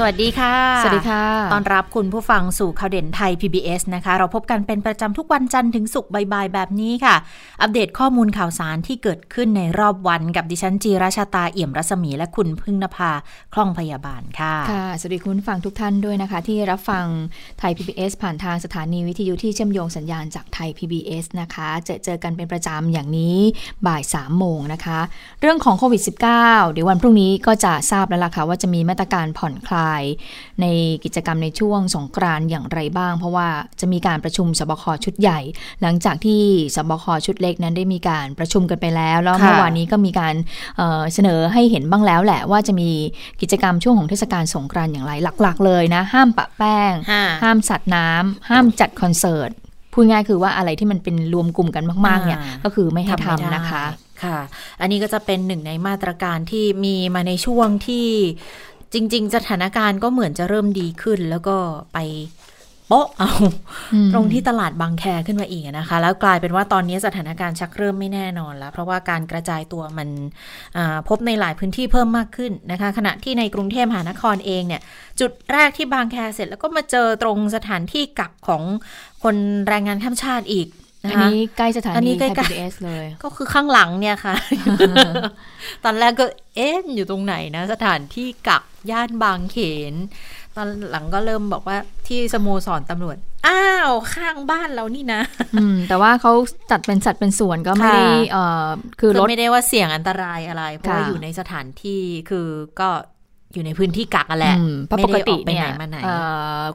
สวัสดีค่ะ สวัสดีค่ะ ตอนรับคุณผู้ฟังสู่ข่าวเด่นไทย PBS นะคะ เราพบกันเป็นประจำทุกวันจันทร์ถึงศุกร์บ่ายๆแบบนี้ค่ะ อัปเดตข้อมูลข่าวสารที่เกิดขึ้นในรอบวันกับดิฉันจีราชาตาเอี่ยมรัศมีและคุณพึ่งนภาคล่องพยาบาลค่ะ ค่ะ สวัสดีคุณฟังทุกท่านด้วยนะคะ ที่รับฟังไทย PBS ผ่านทางสถานีวิทยุที่เชื่อมโยงสัญญาณจากไทย PBS นะคะเจอเจอกันเป็นประจำอย่างนี้บ่าย3โมงนะคะ เรื่องของโควิด -19 เดี๋ยววันพรุ่งนี้ก็จะทราบแล้วล่ะค่ะว่าจะมีมาตรการผ่อนคลายในกิจกรรมในช่วงสงกรานต์อย่างไรบ้าง เพราะว่าจะมีการประชุมสบคชุดใหญ่ หลังจากที่สบคชุดเล็กนั้นได้มีการประชุมกันไปแล้ว แล้วเมื่อวานนี้ก็มีการเเสนอให้เห็นบ้างแล้วแหละว่าจะมีกิจกรรมช่วงของเทศกาลสงกรานต์อย่างไรหลัก ๆ เลยนะ ห้ามปะแป้ง ห้ามสัตว์น้ำห้ามจัดคอนเสิร์ตพูดง่ายคือว่าอะไรที่มันเป็นรวมกลุ่มกันมากๆเนี่ยก็คือไม่ให้ทำนะคะค่ะ อันนี้ก็จะเป็นหนึ่งในมาตรการที่มีมาในช่วงที่ จริง ๆ สถานการณ์ก็เหมือนจะเริ่มดีขึ้น แล้วก็ไปโป๊ะเอา ตรงที่ตลาดบางแคขึ้นมาอีกนะคะ แล้วกลายเป็นว่าตอนนี้สถานการณ์ชักเริ่มไม่แน่นอนแล้ว เพราะว่าการกระจายตัวมันพบในหลายพื้นที่เพิ่มมากขึ้นนะคะ ขณะที่ในกรุงเทพมหานครเองเนี่ย จุดแรกที่บางแคเสร็จแล้วก็มาเจอตรงสถานที่กักของคนแรงงานข้ามชาติอีก อันนี้ใกล้สถานีไทย PBS เลย ก็คือข้างหลังเนี่ยค่ะ ตอนแรกก็เอ๊ะอยู่ตรงไหนนะ สถานที่กักย่านบางเขน ตอนหลังก็เริ่มบอกว่าที่สโมสรตำรวจ อ้าวข้างบ้านเรานี่นะอืมแต่ว่าเขาจัดเป็นสัดเป็นส่วนก็ไม่ได้เอ่อคือรถไม่ได้ว่าเสี่ยงอันตรายอะไร เพราะว่าอยู่ในสถานที่คือก็ อยู่ในพื้นที่กักอะแหละปกติเนี่ย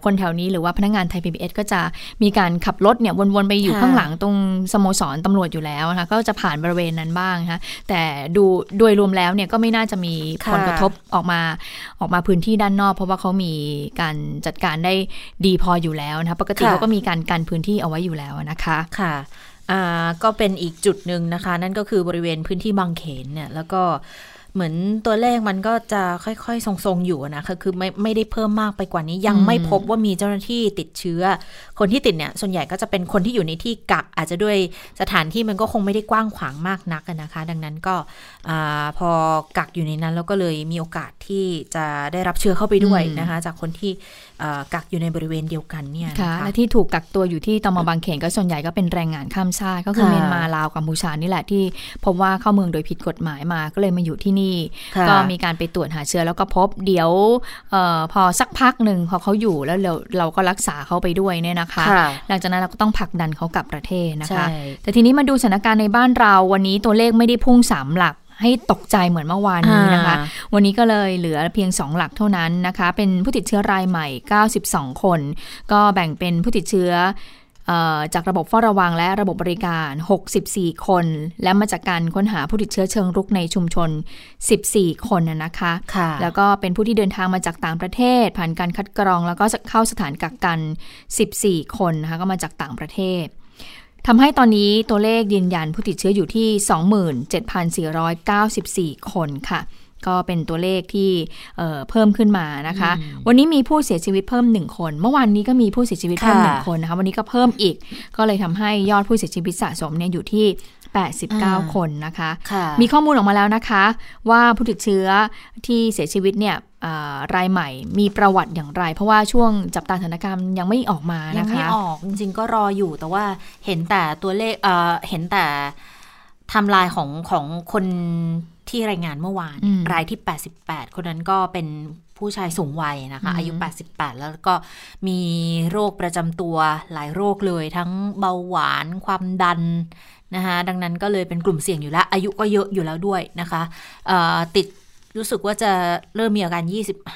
คนแถวนี้หรือว่าพนักงานไทย PBS ก็จะมีการขับรถเนี่ยวนๆไปอยู่ข้างหลังตรงสโมสรตำรวจอยู่แล้วนะคะก็จะผ่านบริเวณนั้นบ้างนะคะแต่ดูโดยรวมแล้วเนี่ยก็ไม่น่าจะมีผลกระทบออกมาออกมาพื้นที่ด้านนอก เพราะว่าเขามีการจัดการได้ดีพออยู่แล้วนะคะปกติเขาก็มีการกันพื้นที่เอาไว้อยู่แล้วนะคะค่ะก็เป็นอีกจุดหนึ่งนะคะ นั่นก็คือบริเวณพื้นที่บางเขนเนี่ยแล้วก็ เหมือนตัวเลขมันก็จะค่อยๆ ทรงๆ อยู่นะคือคือไม่ไม่ได้เพิ่มมากไปกว่านี้ ยังไม่พบว่ามีเจ้าหน้าที่ติดเชื้อ คนที่ติดเนี่ย ส่วนใหญ่ก็จะเป็นคนที่อยู่ในที่กัก อาจจะด้วยสถานที่มันก็คงไม่ได้กว้างขวางมากนักนะคะ ดังนั้นก็อพอกักอยู่ในนั้นแล้วก็เลยมีโอกาสที่จะได้รับเชื้อเข้าไปด้วยนะคะ จากคนที่กักอยู่ในบริเวณเดียวกันเนี่ยค่ะและที่ถูกกักตัวอยู่ที่ตมบางเขนก็ส่วนใหญ่ก็เป็นแรงงานข้ามชาติ ก็คือเมียนมาลาวกัมพูชานี่แหละที่พบว่าเข้าเมืองโดยผิดกฎหมายมาก็เลยมาอยู่ที่นี่ก็มีการไปตรวจหาเชื้อแล้วก็พบเดี๋ยวออพอสักพักหนึ่งพอเขาอยู่แล้วเราเราก็รักษาเขาไปด้วยเนี่ยนะคะ หลังจากนั้นเราก็ต้องผลักดันเขากลับประเทศนะคะ แต่ทีนี้มาดูสถานการณ์ในบ้านเราวันนี้ตัวเลขไม่ได้พุ่งสามหลักให้ตกใจเหมือนเมื่อวานนี้นะคะ วันนี้ก็เลยเหลือเพียง 2 หลักเท่านั้นนะคะ เป็นผู้ติดเชื้อรายใหม่ 92 คน ก็แบ่งเป็นผู้ติดเชื้อ จากระบบเฝ้าระวังและระบบบริการ 64 คน และมาจากการค้นหาผู้ติดเชื้อเชิงรุกในชุมชน 14 คนนะคะคะแล้วก็เป็นผู้ที่เดินทางมาจากต่างประเทศ ผ่านการคัดกรอง แล้วก็เข้าสถานกักกัน 14 คนนะคะก็มาจากต่างประเทศทำให้ตอนนี้ตัวเลขยืนยันผู้ติดเชื้ออยู่ที่ 27,494 คนค่ะ ก็เป็นตัวเลขที่เเพิ่มขึ้นมานะคะ วันนี้มีผู้เสียชีวิตเพิ่มหนึ่งคน เมื่อวานนี้ก็มีผู้เสียชีวิตเพิ่มหนึ่งคนนะคะ วันนี้ก็เพิ่มอีก ก็เลยทำให้ยอดผู้เสียชีวิตสะสมเนี่ยอยู่ที่ 89 คนนะคะคะมีข้อมูลออกมาแล้วนะคะ ว่าผู้ติดเชื้อที่เสียชีวิตเนี่ยรายใหม่มีประวัติอย่างไร เพราะว่าช่วงจับตาสถานการณ์ยังไม่ออกมานะคะยังไม่ออกจริงๆก็รออยู่แต่ว่าเห็นแต่ตัวเลขเเห็นแต่ทำลายของของคน ที่รายงานเมื่อวาน รายที่ 88 คนนั้นก็เป็นผู้ชายสูงวัยนะคะ อายุ 88 แล้วก็มีโรคประจำตัวหลายโรคเลยทั้งเบาหวานความดันนะคะดังนั้นก็เลยเป็นกลุ่มเสี่ยงอยู่แล้ว อายุก็เยอะอยู่แล้วด้วยนะคะติดรู้สึกว่าจะเริ่มมีอาการ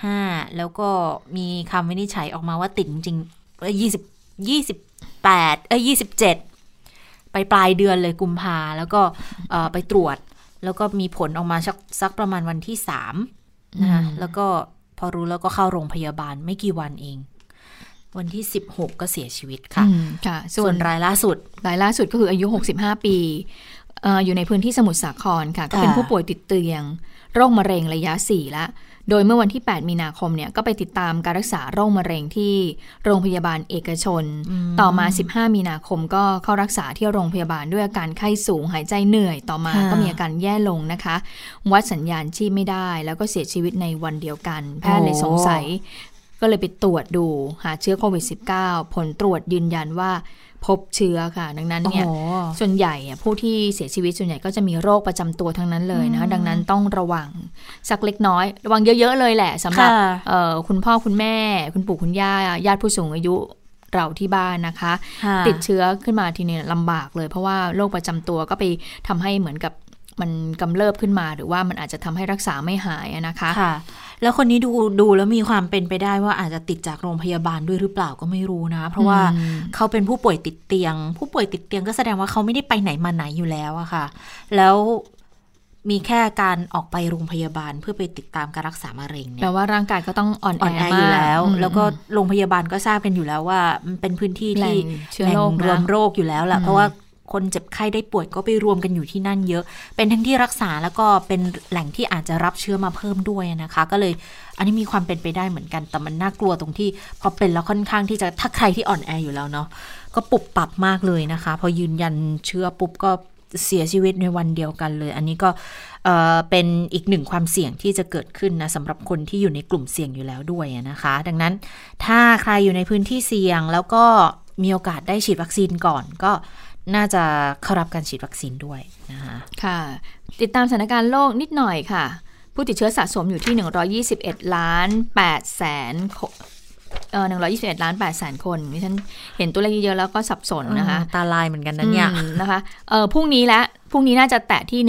25 แล้วก็มีคำวินิจฉัยออกมาว่าติดจริงๆ20 28เอ้ย27 ไปปลายเดือนเลยกุมภาแล้วก็ไปตรวจ แล้วก็มีผลออกมาสักสักประมาณวันที่3นะคะแล้วก็พอรู้แล้วก็เข้าโรงพยาบาลไม่กี่วันเอง วันที่ 16 ก็เสียชีวิตค่ะค่ะ ส่วนรายล่าสุด รายล่าสุดก็คืออายุ 65 ปีอยู่ในพื้นที่สมุทรสาครค่ะ ก็เป็นผู้ป่วยติดเตียง โรคมะเร็งระยะสี่แล้ว โดยเมื่อวันที่ 8 มีนาคมเนี่ยก็ไปติดตามการรักษาโรคมะเร็งที่โรงพยาบาลเอกชน ต่อมา 15 มีนาคมก็เข้ารักษาที่โรงพยาบาลด้วยอาการไข้สูงหายใจเหนื่อยต่อมาก็มีอาการแย่ลงนะคะ วัดสัญญาณชีพไม่ได้ แล้วก็เสียชีวิตในวันเดียวกัน แพทย์เลยสงสัยก็เลยไปตรวจดูหาเชื้อโควิด -19 ผลตรวจยืนยันว่า พบเชื้อค่ะ ดังนั้นเนี่ยส่วนใหญ่ผู้ที่เสียชีวิตส่วนใหญ่ก็จะมีโรคประจำตัวทั้งนั้นเลยนะคะดังนั้นต้องระวังสักเล็กน้อย ระวังเยอะๆเลยแหละสำหรับคุณพ่อคุณแม่ คุณปู่คุณย่าญาติผู้สูงอายุเราที่บ้านนะคะ ติดเชื้อขึ้นมาทีนี้ลำบากเลย เพราะว่าโรคประจำตัวก็ไปทำให้เหมือนกับ มันกำเริบขึ้นมาหรือว่ามันอาจจะทำให้รักษาไม่หายนะคะค่ะ แล้วคนนี้ดูดูแล้วมีความเป็นไปได้ว่าอาจจะติดจากโรงพยาบาลด้วยหรือเปล่าก็ไม่รู้นะ เพราะว่าเขาเป็นผู้ป่วยติดเตียง ผู้ป่วยติดเตียงก็แสดงว่าเขาไม่ได้ไปไหนมาไหนอยู่แล้วอะค่ะ แล้วมีแค่การออกไปโรงพยาบาลเพื่อไปติดตามการรักษามะเร็งเนี่ยแปลว่าร่างกายก็ต้องอ่อนแออยู่แล้ว แล้วก็โรงพยาบาลก็ทราบกันอยู่แล้วว่ามันเป็นพื้นที่ที่แหล่งรวมโรคอยู่แล้วแหละเพราะว่า คนเจ็บไข้ได้ป่วยก็ไปรวมกันอยู่ที่นั่นเยอะ เป็นทั้งที่รักษาแล้วก็เป็นแหล่งที่อาจจะรับเชื้อมาเพิ่มด้วยนะคะ ก็เลยอันนี้มีความเป็นไปได้เหมือนกัน แต่มันน่ากลัวตรงที่พอเป็นแล้วค่อนข้างที่จะถ้าใครที่อ่อนแออยู่แล้วเนาะก็ปุบปับมากเลยนะคะ พอยืนยันเชื้อปุ๊บก็เสียชีวิตในวันเดียวกันเลย อันนี้ก็เป็นอีกหนึ่งความเสี่ยงที่จะเกิดขึ้นนะสำหรับคนที่อยู่ในกลุ่มเสี่ยงอยู่แล้วด้วยนะคะ ดังนั้นถ้าใครอยู่ในพื้นที่เสี่ยงแล้วก็มีโอกาสได้ฉีดวัคซีนก่อนก็ น่าจะเข้ารับการฉีดวัคซีนด้วยนะคะค่ะ ติดตามสถานการณ์โลกนิดหน่อยค่ะ ผู้ติดเชื้อสะสมอยู่ที่ 121 ล้าน8แสน หนึ่งร้อยี่สิบเอ็ดล้านแปดแสนคนนี่ฉันเห็นตัวเลขเยอะแล้วก็สับสนนะคะ ตาลายเหมือนกันนะเนี่ยนะคะเออพรุ่งนี้แล้วพรุ่งนี้น่าจะแตะที่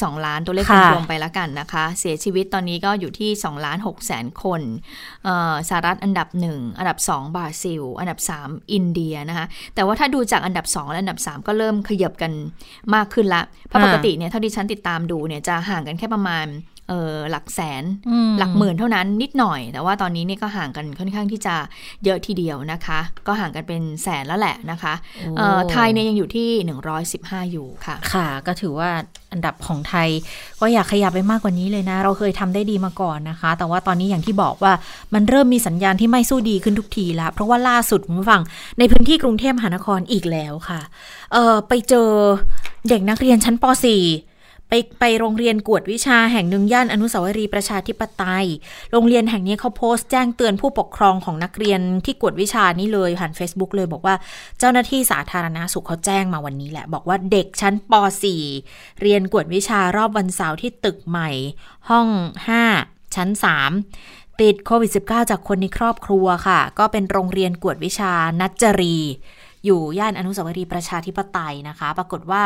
122 ล้านตัวเลขรวมไปแล้วกันนะคะ เสียชีวิตตอนนี้ก็อยู่ที่ 2 ล้าน6แสนคนสหรัฐอันดับ 1 อันดับ 2 บราซิล อันดับ 3 อินเดียนะคะ แต่ว่าถ้าดูจากอันดับ 2 และอันดับ 3 ก็เริ่มขยับกันมากขึ้นละ เพราะปกติเนี่ยเท่าที่ฉันติดตามดูเนี่ยจะห่างกันแค่ประมาณ เออหลักแสนหลักหมื่นเท่านั้นนิดหน่อย แต่ว่าตอนนี้นี่ก็ห่างกันค่อนข้างที่จะเยอะทีเดียวนะคะ ก็ห่างกันเป็นแสนแล้วแหละนะคะไทยเนี่ยยังอยู่ที่ 115 อยู่ค่ะ ค่ะ ก็ถือว่าอันดับของไทยก็อยากขยับไปมากกว่านี้เลยนะ เราเคยทำได้ดีมาก่อนนะคะ แต่ว่าตอนนี้อย่างที่บอกว่ามันเริ่มมีสัญญาณที่ไม่สู้ดีขึ้นทุกทีแล้วเพราะว่าล่าสุดคุณฟังในพื้นที่กรุงเทพมหานครอีกแล้วค่ะเออไปเจอเด็กนักเรียนชั้นป .4 ไปไปโรงเรียนกวดวิชาแห่งหนึ่งย่านอนุสาวรีย์ประชาธิปไตย โรงเรียนแห่งนี้เขาโพสต์แจ้งเตือนผู้ปกครองของนักเรียนที่กวดวิชานี้เลยผ่าน Facebook เลยบอกว่าเจ้าหน้าที่สาธารณาสุขเขาแจ้งมาวันนี้แหละ บอกว่าเด็กชั้นป .4 เรียนกวดวิชารอบวันเสาร์ที่ตึกใหม่ ห้อง 5 ชั้น 3 ติดโควิด -19 จากคนในครอบครัวค่ะ ก็เป็นโรงเรียนกวดวิชานัจจรี อยู่ย่านอนุสาวรีย์ประชาธิปไตยนะคะ ปรากฏว่า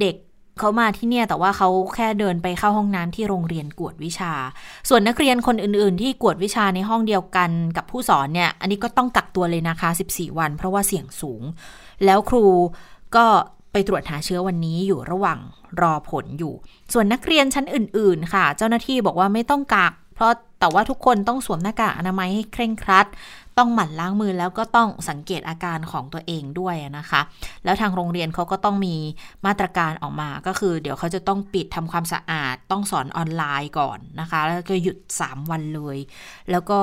เด็ก เขามาที่เนี่ยแต่ว่าเขาแค่เดินไปเข้าห้องน้ำที่โรงเรียนกวดวิชา ส่วนนักเรียนคนอื่น ๆ ที่กวดวิชาในห้องเดียวกันกับผู้สอนเนี่ย อันนี้ก็ต้องกักตัวเลยนะคะ 14 วัน เพราะว่าเสี่ยงสูง แล้วครูก็ไปตรวจหาเชื้อวันนี้อยู่ระหว่างรอผลอยู่ ส่วนนักเรียนชั้นอื่น ๆ ค่ะ เจ้าหน้าที่บอกว่าไม่ต้องกัก เพราะแต่ว่าทุกคนต้องสวมหน้ากากอนามัยให้เคร่งครัด ต้องหมั่นล้างมือแล้วก็ต้องสังเกตอาการของตัวเองด้วยนะคะ แล้วทางโรงเรียนเขาก็ต้องมีมาตรการออกมาก็คือ เดี๋ยวเขาจะต้องปิดทำความสะอาด ต้องสอนออนไลน์ก่อนนะคะ แล้วก็หยุด 3 วันเลย แล้วก็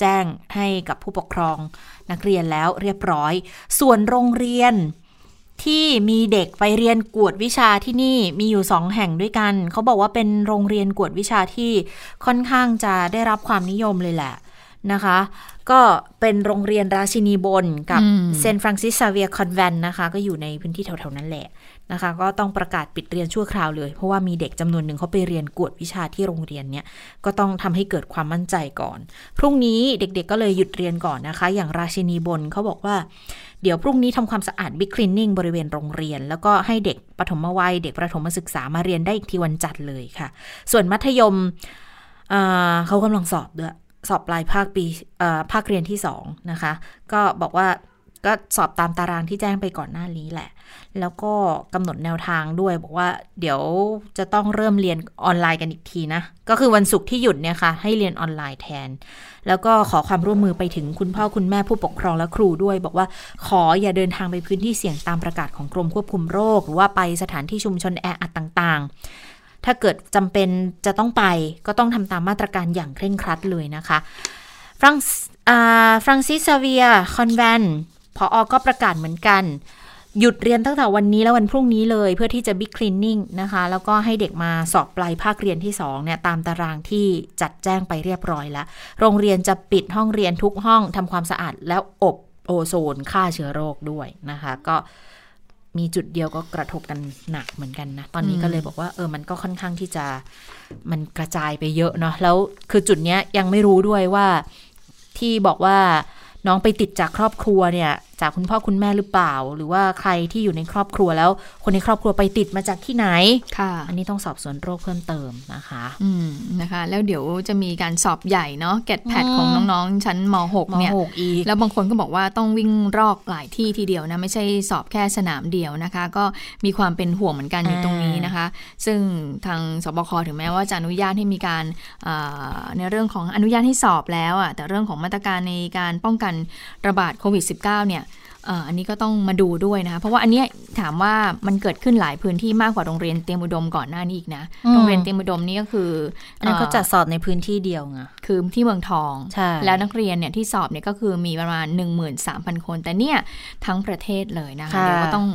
แจ้งให้กับผู้ปกครองนักเรียนแล้วเรียบร้อย ส่วนโรงเรียนที่มีเด็กไปเรียนกวดวิชาที่นี่มีอยู่สองแห่งด้วยกัน เขาบอกว่าเป็นโรงเรียนกวดวิชาที่ค่อนข้างจะได้รับความนิยมเลยแหละ นะคะ ก็เป็นโรงเรียนราชินีบนกับเซนต์ฟรังซีสซาเวียร์คอนแวนต์นะคะ ก็อยู่ในพื้นที่แถวๆนั้นแหละนะคะ ก็ต้องประกาศปิดเรียนชั่วคราวเลย เพราะว่ามีเด็กจำนวนหนึ่งเขาไปเรียนกวดวิชาที่โรงเรียนเนี่ยก็ต้องทำให้เกิดความมั่นใจก่อน พรุ่งนี้เด็กๆก็เลยหยุดเรียนก่อนนะคะ อย่างราชินีบนเขาบอกว่าเดี๋ยวพรุ่งนี้ทำความสะอาดบิ๊กคลีนนิ่งบริเวณโรงเรียน แล้วก็ให้เด็กปฐมวัย เด็กประถมศึกษามาเรียนได้อีกทีวันจันทร์เลยค่ะ ส่วนมัธยมเขากำลังสอบด้วย สอบปลายภาคปีภาคเรียนที่2นะคะ ก็บอกว่าก็สอบตามตารางที่แจ้งไปก่อนหน้านี้แหละ แล้วก็กำหนดแนวทางด้วย บอกว่าเดี๋ยวจะต้องเริ่มเรียนออนไลน์กันอีกทีนะ ก็คือวันศุกร์ที่หยุดเนี่ยค่ะ ให้เรียนออนไลน์แทน แล้วก็ขอความร่วมมือไปถึงคุณพ่อคุณแม่ผู้ปกครองและครูด้วย บอกว่าขออย่าเดินทางไปพื้นที่เสี่ยงตามประกาศของกรมควบคุมโรค หรือว่าไปสถานที่ชุมชนแออัดต่างๆ ถ้าเกิดจำเป็นจะต้องไปก็ต้องทำตามมาตรการอย่างเคร่งครัดเลยนะคะฟรังฟรังซิสซเวียคอนแวนพออก็ประกาศเหมือนกัน หยุดเรียนตั้งแต่วันนี้และวันพรุ่งนี้เลยเพื่อที่จะบิ๊กคลีนนิ่งนะคะ แล้วก็ให้เด็กมาสอบปลายภาคเรียนที่2เนี่ยตามตารางที่จัดแจ้งไปเรียบร้อยแล้ว โรงเรียนจะปิดห้องเรียนทุกห้องทำความสะอาดแล้วอบโอโซนฆ่าเชื้อโรคด้วยนะคะ ก็ มีจุดเดียวก็กระทบกันหนักเหมือนกันนะ ตอนนี้ก็เลยบอกว่าเออมันก็ค่อนข้างที่จะมันกระจายไปเยอะเนาะแล้วคือจุดเนี้ยยังไม่รู้ด้วยว่าที่บอกว่าน้องไปติดจากครอบครัวเนี่ย จากคุณพ่อคุณแม่หรือเปล่า หรือว่าใครที่อยู่ในครอบครัวแล้ว คนในครอบครัวไปติดมาจากที่ไหนค่ะ อันนี้ต้องสอบสวนโรคเพิ่มเติมนะคะ อืมนะคะ แล้วเดี๋ยวจะมีการสอบใหญ่เนาะแกดแพดของน้องๆ ชั้นม .6 เนี่ยมหกอีกแล้วบางคนก็บอกว่าต้องวิ่งรอกหลายที่ทีเดียวนะ ไม่ใช่สอบแค่สนามเดียวนะคะ ก็มีความเป็นห่วงเหมือนกันอยู่ตรงนี้นะคะ ซึ่งทางสบคถึงแม้ว่าจะอนุญาตให้มีการในเรื่องของอนุญาตให้สอบแล้วอะแต่เรื่องของมาตรการในการป้องกันระบาดโควิด -19 เนี่ย อันนี้ก็ต้องมาดูด้วยนะคะ เพราะว่าอันนี้ถามว่ามันเกิดขึ้นหลายพื้นที่มากกว่าโรงเรียนเตรียมอุดมก่อนหน้านี้อีกนะ โรงเรียนเตรียมอุดมนี่ก็คืออันนั้นเขาจัดสอบในพื้นที่เดียวไงคือที่เมืองทองใช่แล้วนักเรียนเนี่ยที่สอบเนี่ยก็คือมีประมาณ 13,000 คน แต่เนี่ยทั้งประเทศเลยนะคะเดี๋ยวก็ต้อง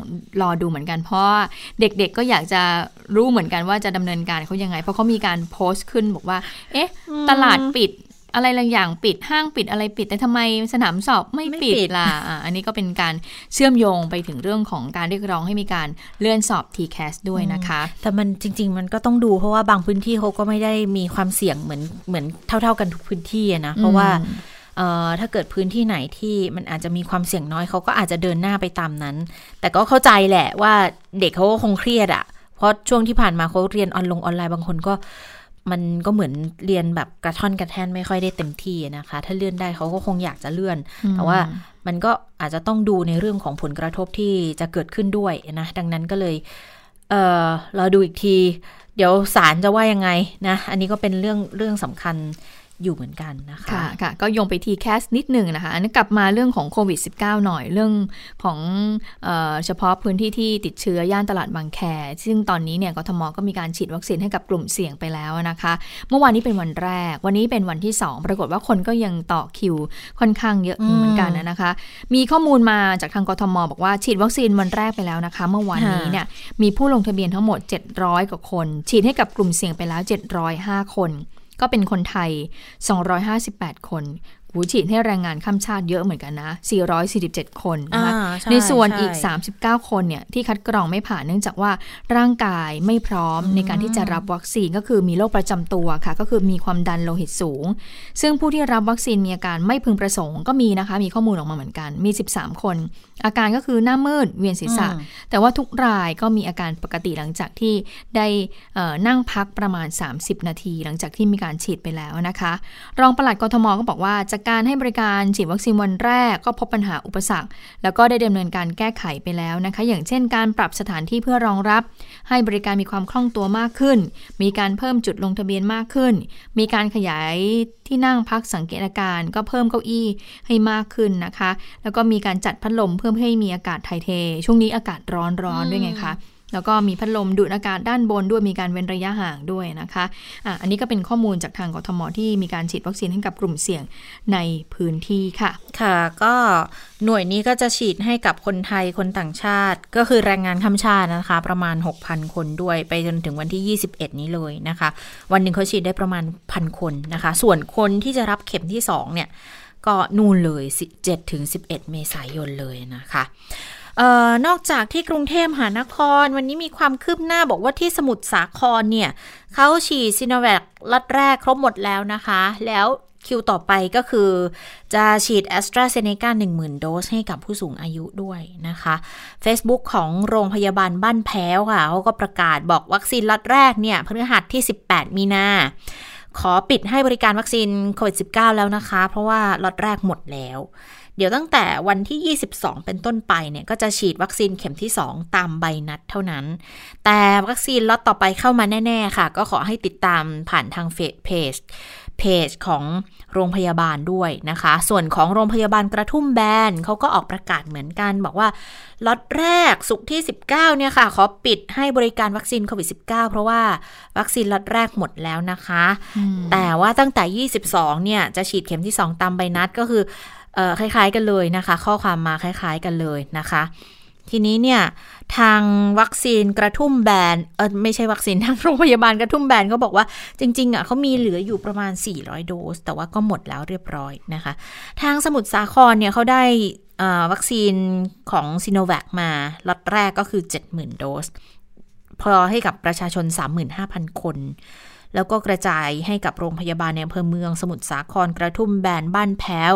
รอดูเหมือนกัน เพราะเด็กๆก็อยากจะรู้เหมือนกันว่าจะดำเนินการเขายังไง เพราะเขามีการโพสต์ขึ้นบอกว่า เอ๊ะ ตลาดปิด อะไรบางอย่างปิดห้างปิดอะไรปิด แต่ทำไมสนามสอบไม่ปิดล่ะอะอันนี้ก็เป็นการเชื่อมโยงไปถึงเรื่องของการเรียกร้องให้มีการเลื่อนสอบ TCAS ด้วยนะคะ แต่มันจริง ๆ มันก็ต้องดูเพราะว่าบางพื้นที่เขาก็ไม่ได้มีความเสี่ยงเหมือนเหมือนเท่า ๆกันทุกพื้นที่นะเพราะว่าถ้าเกิดพื้นที่ไหนที่มันอาจจะมีความเสี่ยงน้อยเขาก็อาจจะเดินหน้าไปตามนั้น แต่ก็เข้าใจแหละว่าเด็กเขาก็คงเครียดอะ่ะเพราะช่วงที่ผ่านมาเขาเรียนออนลงออนไลน์บางคนก็ มันก็เหมือนเรียนแบบกระท่อนกระแท่นไม่ค่อยได้เต็มที่นะคะ ถ้าเลื่อนได้เขาก็คงอยากจะเลื่อน แต่ว่ามันก็อาจจะต้องดูในเรื่องของผลกระทบที่จะเกิดขึ้นด้วยนะ ดังนั้นก็เลยเออเราดูอีกที เดี๋ยวศาลจะว่ายังไงนะ อันนี้ก็เป็นเรื่องเรื่องสำคัญ อยู่เหมือนกันนะคะค่ะค่ะก็โยงไปทีแคสนิดหนึ่งนะคะอันนี้กลับมาเรื่องของโควิด -19 หน่อยเรื่องของเออเฉพาะพื้นที่ที่ติดเชื้อย่านตลาดบางแค ซึ่งตอนนี้เนี่ยกทมก็มีการฉีดวัคซีนให้กับกลุ่มเสี่ยงไปแล้วนะคะ เมื่อวานนี้เป็นวันแรก วันนี้เป็นวันที่ 2 ปรากฏว่าคนก็ยังต่อคิวค่อนข้างเยอะเหมือนกันนะคะ มีข้อมูลมาจากทางกทม บอกว่าฉีดวัคซีนวันแรกไปแล้วนะคะ เมื่อวานนี้เนี่ยมีผู้ลงทะเบียนทั้งหมด 700 กว่าคน ฉีดให้กับกลุ่มเสี่ยงไปแล้ว 705 คน ก็เป็นคนไทย 258 คน หูฉีดให้แรงงานข้ามชาติเยอะเหมือนกันนะ 447 คนนะคะใในส่วนอีก 39 คนเนี่ยที่คัดกรองไม่ผ่านเนื่องจากว่าร่างกายไม่พร้อมในการที่จะรับวัคซีนก็คือมีโรคประจำตัวค่ะ ก็คือมีความดันโลหิตสูง ซึ่งผู้ที่รับวัคซีนมีอาการไม่พึงประสงค์ก็มีนะคะ มีข้อมูลออกมาเหมือนกัน มี 13 คน อาการก็คือหน้ามืดเวียนศีรษะ แต่ว่าทุกรายก็มีอาการปกติหลังจากที่ได้นั่งพักประมาณ 30 นาที หลังจากที่มีการฉีดไปแล้วนะคะ รองปลัดกทมก็บอกว่าจะการให้บริการฉีดวัคซีนวันแรกก็พบปัญหาอุปสรรค แล้วก็ได้ดำเนินการแก้ไขไปแล้วนะคะ อย่างเช่นการปรับสถานที่เพื่อรองรับ ให้บริการมีความคล่องตัวมากขึ้น มีการเพิ่มจุดลงทะเบียนมากขึ้น มีการขยายที่นั่งพักสังเกตอาการ ก็เพิ่มเก้าอี้ให้มากขึ้นนะคะ แล้วก็มีการจัดพัดลมเพิ่มให้มีอากาศไทยเท ช่วงนี้อากาศร้อนร้อนด้วยไงคะ แล้วก็มีพัดลมดูดอากาศด้านบนด้วยมีการเว้นระยะห่างด้วยนะคะอะอันนี้ก็เป็นข้อมูลจากทางกทมที่มีการฉีดวัคซีนให้กับกลุ่มเสี่ยงในพื้นที่ค่ะ ค่ะ ก็หน่วยนี้ก็จะฉีดให้กับคนไทยคนต่างชาติ ก็คือแรงงานข้ามชาตินะคะ ประมาณ 6,000 คนด้วยไปจนถึงวันที่ 21 นี้เลยนะคะ วันหนึ่งเขาฉีดได้ประมาณพันคนนะคะ ส่วนคนที่จะรับเข็มที่2เนี่ยก็นู่นเลย7ถึง11 เมษายนเลยนะคะ ออนอกจากที่กรุงเทพมหานคร วันนี้มีความคืบหน้าบอกว่าที่สมุทรสาครเนี่ยเขาฉีดซีโนแวคล็อตแรกครบหมดแล้วนะคะ แล้วคิวต่อไปก็คือ จะฉีดแอสตราเซเนกา10,000 โดสให้กับผู้สูงอายุด้วยนะคะ Facebook ของโรงพยาบาลบ้านแพ้วค่ะเขาก็ประกาศบอกวัคซีนล็อตแรกเนี่ยพฤหัสที่ 18 มีนาขอปิดให้บริการวัคซีนโควิด -19 แล้วนะคะ เพราะว่าล็อตแรกหมดแล้ว เดี๋ยวตั้งแต่วันที่ 22 เป็นต้นไปเนี่ยก็จะฉีดวัคซีนเข็มที่ 2 ตามใบนัดเท่านั้น แต่วัคซีนล็อตต่อไปเข้ามาแน่ ๆ ค่ะ ก็ขอให้ติดตามผ่านทางเฟซเพจเพจของโรงพยาบาลด้วยนะคะ ส่วนของโรงพยาบาลกระทุ่มแบนเขาก็ออกประกาศเหมือนกัน บอกว่าล็อตแรกศุกร์ที่ 19 เนี่ยค่ะ ขอปิดให้บริการวัคซีนโควิด -19 เพราะว่าวัคซีนล็อตแรกหมดแล้วนะคะ แต่ว่าตั้งแต่ 22 เนี่ยจะฉีดเข็มที่ 2 ตามใบนัดก็คือ คล้ายๆกันเลยนะคะ ข้อความมาคล้ายๆกันเลยนะคะ ทีนี้เนี่ยทางวัคซีนกระทุ่มแบนเออไม่ใช่วัคซีนทางโรงพยาบาลกระทุ่มแบนก็บอกว่าจริงๆอะเขามีเหลืออยู่ประมาณ 400 โดส แต่ว่าก็หมดแล้วเรียบร้อยนะคะ ทางสมุทรสาครเนี่ยเขาได้วัคซีนของซีโนแวคมาล็อตแรกก็คือ 70,000 โดส พอให้กับประชาชน 35,000 คน แล้วก็กระจายให้กับโรงพยาบาลในอำเภอเมืองสมุทรสาครกระทุ่มแบนบ้านแพ้ว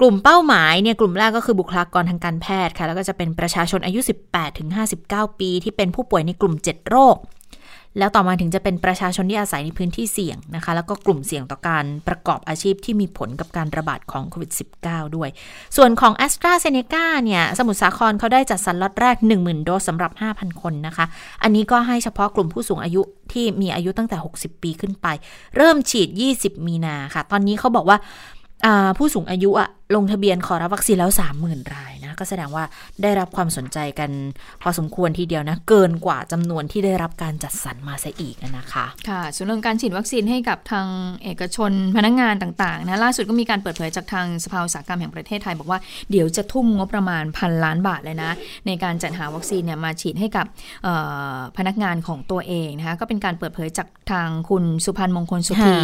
กลุ่มเป้าหมายเนี่ยกลุ่มแรกก็คือบุคลากรทางการแพทย์ค่ะแล้วก็จะเป็นประชาชนอายุ 18ถึง59 ปี ที่เป็นผู้ป่วยในกลุ่ม 7 โรค แล้วต่อมาถึงจะเป็นประชาชนที่อาศัยในพื้นที่เสี่ยงนะคะ แล้วก็กลุ่มเสี่ยงต่อการประกอบอาชีพที่มีผลกับการระบาดของโควิด -19 ด้วย ส่วนของ a s t r a z เซ e c a เนี่ยสมุทรสาครเขาได้จัดสรรล็อตแรก 10,000 โดสสำหรับ 5,000 คนนะคะ อันนี้ก็ให้เฉพาะกลุ่มผู้สูงอายุที่มีอายุตั้งแต่ 60 ปีขึ้นไป เริ่มฉีด 20 มีนาค่ะ ตอนนี้เขาบอกว่าผู้สูงอายุอะลงทะเบียนขอรับวัคซีนแล้ว 30,000 รายนะ ก็แสดงว่าได้รับความสนใจกันพอสมควรทีเดียวนะ เกินกว่าจำนวนที่ได้รับการจัดสรรมาซะอีกนะคะ ค่ะ ส่วนเรื่องการฉีดวัคซีนให้กับทางเอกชนพนักงงานต่างๆนะล่าสุดก็มีการเปิดเผยจากทางสภาอุตสาหกรรมแห่งประเทศไทย บอกว่าเดี๋ยวจะทุ่มงบประมาณพันล้านบาทเลยนะ ในการจัดหาวัคซีนเนี่ยมาฉีดให้กับพนักงานของตัวเองนะคะก็เป็นการเปิดเผยจากทางคุณสุพันธ์มงคลสุธี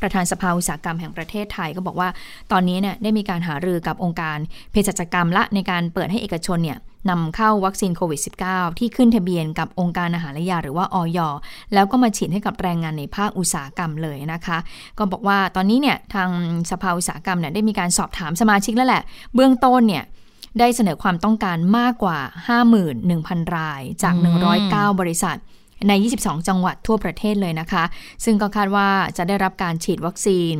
ประธานสภาอุตสาหกรรมแห่งประเทศไทยก็บอกว่าตอนนี้เนี่ยได้มีการหารือกับองค์การเภสัชกรรมละในการเปิดให้เอกชนเนี่ยนำเข้าวัคซีนโควิด -19 ที่ขึ้นทะเบียนกับองค์การอาหารและยาหรือว่าออยแล้วก็มาฉีดให้กับแรงงานในภาคอุตสาหกรรมเลยนะคะ ก็บอกว่าตอนนี้เนี่ยทางสภาอุตสาหกรรมเนี่ยได้มีการสอบถามสมาชิกแล้วแหละ เบื้องต้นเนี่ยได้เสนอความต้องการมากกว่า 51,000 รายจาก 109 บริษัท ใน 22 จังหวัดทั่วประเทศเลยนะคะ ซึ่งก็คาดว่าจะได้รับการฉีดวัคซีน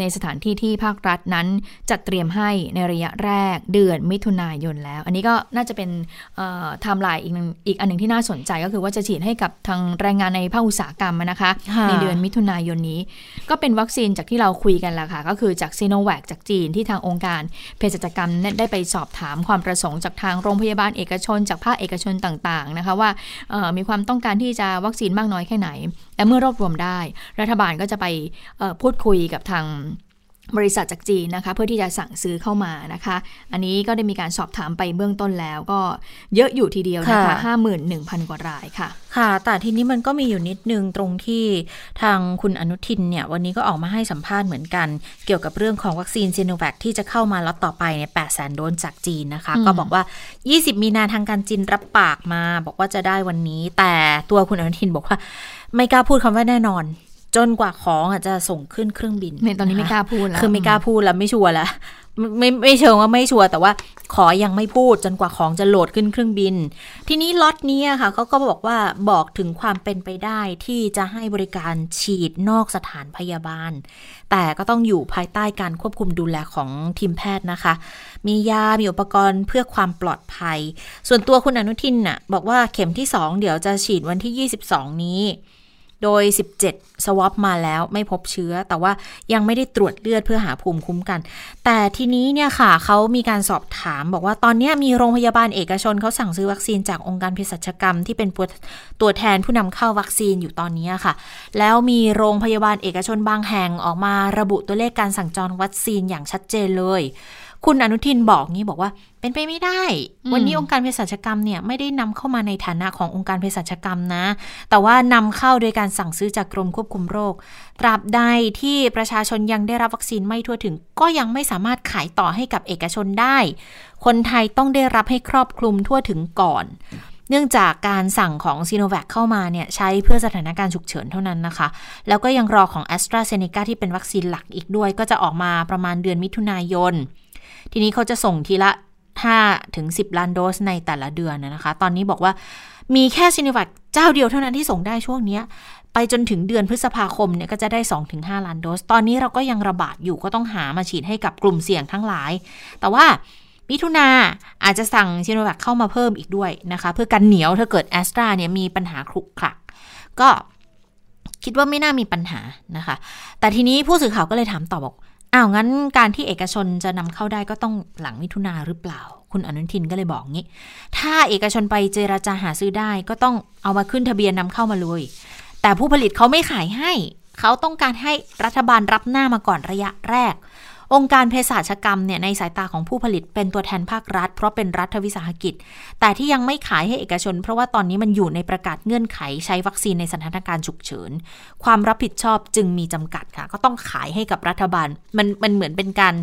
ในสถานที่ที่ภาครัฐนั้นจัดเตรียมให้ในระยะแรกเดือนมิถุนายนแล้ว อันนี้ก็น่าจะเป็นไทม์ไลน์อีกอีกอันหนึ่งที่น่าสนใจก็คือว่าจะฉีดให้กับทางแรงงานในภาคอุตสาหกรรมนะคะ ในเดือนมิถุนายนนี้ ก็เป็นวัคซีนจากที่เราคุยกันแล้วค่ะ ก็คือจากซีโนแวคจากจีนที่ทางองค์การเภสัชกรรมได้ไปสอบถามความประสงค์จากทางโรงพยาบาลเอกชน จากภาคเอกชนต่างๆนะคะว่ามีความต้องการที่จะวัคซีนมากน้อยแค่ไหน และเมื่อรวบรวมได้ รัฐบาลก็จะไปพูดคุยกับทาง บริษัทจากจีนนะคะ เพื่อที่จะสั่งซื้อเข้ามานะคะ อันนี้ก็ได้มีการสอบถามไปเบื้องต้นแล้วก็เยอะอยู่ทีเดียวนะคะห้าหมื่นหนึ่งพันกว่ารายค่ะ ค่ะ แต่ทีนี้มันก็มีอยู่นิดนึงตรงที่ทางคุณอนุทินเนี่ย วันนี้ก็ออกมาให้สัมภาษณ์เหมือนกัน เกี่ยวกับเรื่องของวัคซีนซีโนแวคที่จะเข้ามาล็อตต่อไปเนี่ยแปดแสนโดสจากจีนนะคะ ก็บอกว่า 20 มีนาทางการจีนรับปากมา บอกว่าจะได้วันนี้ แต่ตัวคุณอนุทินบอกว่า ไม่กล้าพูดคำว่าแน่นอน จนกว่าของอาจจะส่งขึ้นเครื่องบินตอนนี้ไม่กล้าพูดแล้วคือไม่กล้าพูดแล้วไม่ชัวร์แล้วไม่ไม่เชิงว่าไม่ชัวร์แต่ว่าขอยังไม่พูดจนกว่าของจะโหลดขึ้นเครื่องบิน ทีนี้ล็อตนี้ค่ะเขาก็บอกว่าบอกถึงความเป็นไปได้ที่จะให้บริการฉีดนอกสถานพยาบาล แต่ก็ต้องอยู่ภายใต้การควบคุมดูแลของทีมแพทย์นะคะ มียา มีอุปกรณ์เพื่อความปลอดภัย ส่วนตัวคุณอนุทินน่ะบอกว่าเข็มที่ 2 เดี๋ยวจะฉีดวันที่ 22 นี้ โดย 17 สวอปมาแล้วไม่พบเชื้อ แต่ว่ายังไม่ได้ตรวจเลือดเพื่อหาภูมิคุ้มกัน แต่ทีนี้เนี่ยค่ะเขามีการสอบถามบอกว่าตอนนี้มีโรงพยาบาลเอกชนเขาสั่งซื้อวัคซีนจากองค์การเภสัชกรรม ที่เป็นตัวแทนผู้นำเข้าวัคซีนอยู่ตอนนี้ค่ะ แล้วมีโรงพยาบาลเอกชนบางแห่งออกมาระบุตัวเลขการสั่งจองวัคซีนอย่างชัดเจนเลย คุณอนุทินบอกงี้บอกว่า เป็นไปไม่ได้ วันนี้องค์การเภสัชกรรมเนี่ยไม่ได้นำเข้ามาในฐานะขององค์การเภสัชกรรมนะ แต่ว่านำเข้าโดยการสั่งซื้อจากกรมควบคุมโรค ตราบใดที่ประชาชนยังได้รับวัคซีนไม่ทั่วถึง ก็ยังไม่สามารถขายต่อให้กับเอกชนได้ คนไทยต้องได้รับให้ครอบคลุมทั่วถึงก่อนเนื่องจากการสั่งของซีโนแวคเข้ามาเนี่ยใช้เพื่อสถานการณ์ฉุกเฉินเท่านั้นนะคะ แล้วก็ยังรอของ AstraZeneca ที่เป็นวัคซีนหลักอีกด้วย ก็จะออกมาประมาณเดือนมิถุนายน ทีนี้เขาจะส่งทีละ 5 ถึง 10 ล้านโดสในแต่ละเดือนนะคะ ตอนนี้บอกว่ามีแค่ซีโนแวคเจ้าเดียวเท่านั้นที่ส่งได้ช่วงนี้ไปจนถึงเดือนพฤษภาคมเนี่ยก็จะได้ 2-5 ล้านโดส ตอนนี้เราก็ยังระบาดอยู่ก็ต้องหามาฉีดให้กับกลุ่มเสี่ยงทั้งหลาย แต่ว่ามิถุนาอาจจะสั่งชิโนแวคเข้ามาเพิ่มอีกด้วยนะคะ เพื่อกันเหนียวถ้าเกิดแอสตราเนี่ยมีปัญหาครุกคลัก ก็คิดว่าไม่น่ามีปัญหานะคะ แต่ทีนี้ผู้สื่อข่าวก็เลยถามต่อบอก อ้าวงั้นการที่เอกชนจะนำเข้าได้ก็ต้องหลังมิถุนาหรือเปล่า คุณอนุทินก็เลยบอกงี้ ถ้าเอกชนไปเจราจาหาซื้อได้ ก็ต้องเอามาขึ้นทะเบียนนำเข้ามาเลย แต่ผู้ผลิตเขาไม่ขายให้ เขาต้องการให้รัฐบาลรับหน้ามาก่อนระยะแรก องค์การเภสัชกรรมเนี่ยในสายตาของผู้ผลิตเป็นตัวแทนภาครัฐ เพราะเป็นรัฐวิสาหกิจ แต่ที่ยังไม่ขายให้เอกชน เพราะว่าตอนนี้มันอยู่ในประกาศเงื่อนไขใช้วัคซีนในสถานการณ์ฉุกเฉิน ความรับผิดชอบจึงมีจำกัดค่ะ ก็ต้องขายให้กับรัฐบาล มันมันเหมือนเป็นการ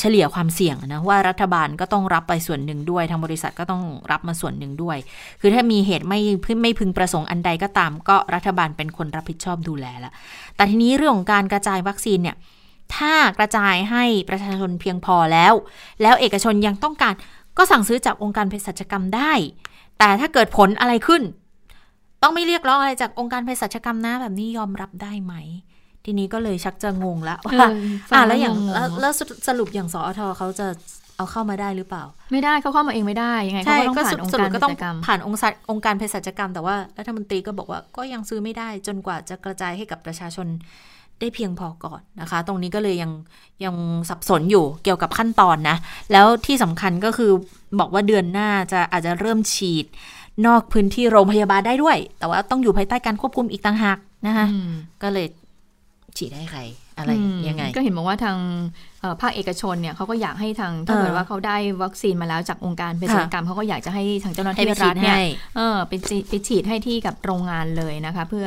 เฉลี่ยความเสี่ยงนะว่ารัฐบาลก็ต้องรับไปส่วนหนึ่งด้วย ทางบริษัทก็ต้องรับมาส่วนหนึ่งด้วย คือถ้ามีเหตุไม่ไม่พึงประสงค์อันใดก็ตาม ก็รัฐบาลเป็นคนรับผิดชอบดูแลละแต่ทีนี้เรื่องของการกระจายวัคซีนเนี่ย ถ้ากระจายให้ประชาชนเพียงพอแล้ว แล้วเอกชนยังต้องการก็สั่งซื้อจากองค์การเภสัชกรรมได้ แต่ถ้าเกิดผลอะไรขึ้น ต้องไม่เรียกร้องอะไรจากองค์การเภสัชกรรมนะแบบนี้ยอมรับได้ไหม ทีนี้ก็เลยชักจะงงแล้วว่าอ่าแล้วอย่างแล้วสรุปอย่างสอทเขาจะเอาเข้ามาได้หรือเปล่า ไม่ได้เขาเข้ามาเองไม่ได้ยังไงเขาต้องผ่านองค์การเภสัชกรรมผ่านองค์องค์การเภสัชกรรม แต่ว่ารัฐมนตรีก็บอกว่าก็ยังซื้อไม่ได้จนกว่าจะกระจายให้กับประชาชน ได้เพียงพอก่อนนะคะ ตรงนี้ก็เลยยังยังสับสนอยู่เกี่ยวกับขั้นตอนนะ แล้วที่สำคัญก็คือบอกว่าเดือนหน้าจะอาจจะเริ่มฉีด นอกพื้นที่โรงพยาบาลได้ด้วย แต่ว่าต้องอยู่ภายใต้การควบคุมอีกต่างหากนะคะก็เลยฉีดให้ใครอะไรยังไง ก็เห็นบอกว่าทาง ภาคเอกชนเนี่ยเขาก็อยากให้ทางถ้าเกิดว่าเขาได้วัคซีนมาแล้วจากองค์การเภสัชกรรมเขาก็อยากจะให้ทางเจ้าหน้าที่รัฐเนี่ยเออไปไปฉีดให้ที่กับโรงงานเลยนะคะ เพื่อ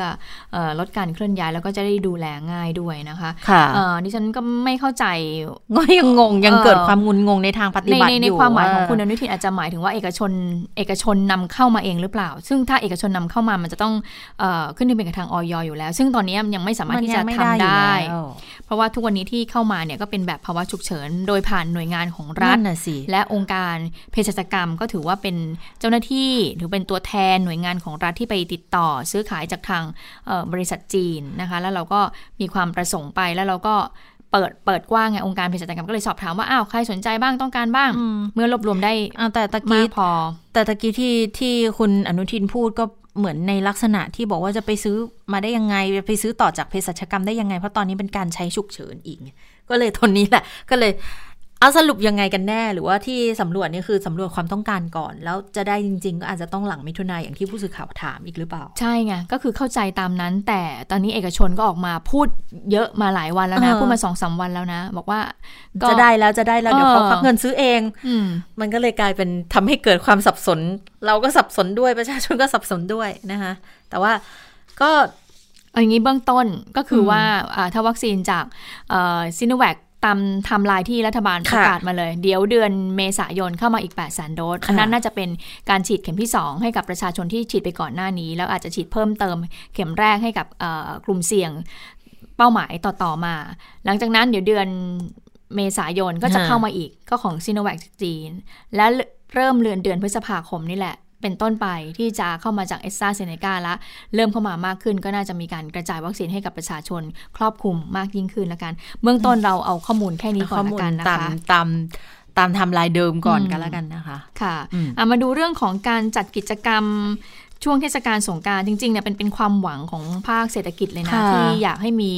ลดการเคลื่อนย้ายแล้วก็จะได้ดูแลง่ายด้วยนะคะค่ะดิฉันก็ไม่เข้าใจก็ยังงงยังเกิดความงุนงงในทางปฏิบัติอยู่ในความหมายของคุณอนุทินอาจจะหมายถึงว่าเอกชนเอกชนนำเข้ามาเองหรือเปล่า ซึ่งถ้าเอกชนนำเข้ามามันจะต้องขึ้นทะเบียนกับทางออยอยู่แล้ว ซึ่งตอนนี้ยังไม่สามารถที่จะทำได้ เพราะว่าทุกวันนี้ที่เข้ามาเนี่ยก็เป็นแบบภาวะฉุกเฉิน โดยผ่านหน่วยงานของรัฐและองค์การเภสัชกรรมก็ถือว่าเป็นเจ้าหน้าที่หรือเป็นตัวแทนหน่วยงานของรัฐที่ไปติดต่อ ซื้อขายจากทางบริษัทจีนนะคะ แล้วเราก็มีความประสงค์ไปแล้วเราก็เปิดเปิดกว้างไงองค์การเภสัชกรรมก็เลยสอบถามว่าอ้าวใครสนใจบ้างต้องการบ้าง เมื่อรวบรวมได้แต่ตะกี้พอ แต่ตะกี้ที่ที่คุณอนุทินพูดก็เหมือนในลักษณะที่บอกว่าจะไปซื้อมาได้ยังไง ไปซื้อต่อจากเภสัชกรรมได้ยังไง เพราะตอนนี้เป็นการใช้ฉุกเฉินอีก ก็เลยทนนี้แหละก็เลยเอาสรุปยังไงกันแน่ หรือว่าที่สำรวจนี่คือสำรวจความต้องการก่อน แล้วจะได้จริง ๆ ก็อาจจะต้องหลังมิถุนายอย่างที่ผู้สื่อข่าวถามอีกหรือเปล่า ใช่ไงก็คือเข้าใจตามนั้น แต่ตอนนี้เอกชนก็ออกมาพูดเยอะมาหลายวันแล้วนะ พูดมาสองสาวันแล้วนะ บอกว่าจะได้แล้วจะได้แล้ว เดี๋ยวเขาควักเงินซื้อเองมันก็เลยกลายเป็นทำให้เกิดความสับสน เราก็สับสนด้วยประชาชนก็สับสนด้วยนะคะแต่ว่าก็ อย่างนี้เบื้องต้นก็คือว่าถ้าวัคซีนจากซิโนแวคตามไทม์ไลน์ที่รัฐบาลประกาศมาเลย เดี๋ยวเดือนเมษายนเข้ามาอีก800,000 โดสอันนั้นน่าจะเป็นการฉีดเข็มที่ 2 ให้กับประชาชนที่ฉีดไปก่อนหน้านี้ แล้วอาจจะฉีดเพิ่มเติมเข็มแรกให้กับกลุ่มเสี่ยงเป้าหมายต่อๆมา หลังจากนั้นเดี๋ยวเดือนเมษายนก็จะเข้ามาอีกก็ของซีโนแวคจีน และเริ่มเดือนเดือนพฤษภาคมนี่แหละ เป็นต้นไปที่จะเข้ามาจากแอสตราเซเนกาละ เริ่มเข้ามามากขึ้นก็น่าจะมีการกระจายวัคซีนให้กับประชาชนครอบคลุมมากยิ่งขึ้นแล้วกัน เบื้องต้นเราเอาข้อมูลแค่นี้ก่อนละกันนะคะตามตามไทม์ไลน์เดิมก่อนกันแล้วกันนะคะ ค่ะ มาดูเรื่องของการจัดกิจกรรม ช่วงเทศกาลสงการจริงๆเนี่ยเป็นเป็นความหวังของภาคเศรษฐกิจเลยนะ ที่อยากให้มี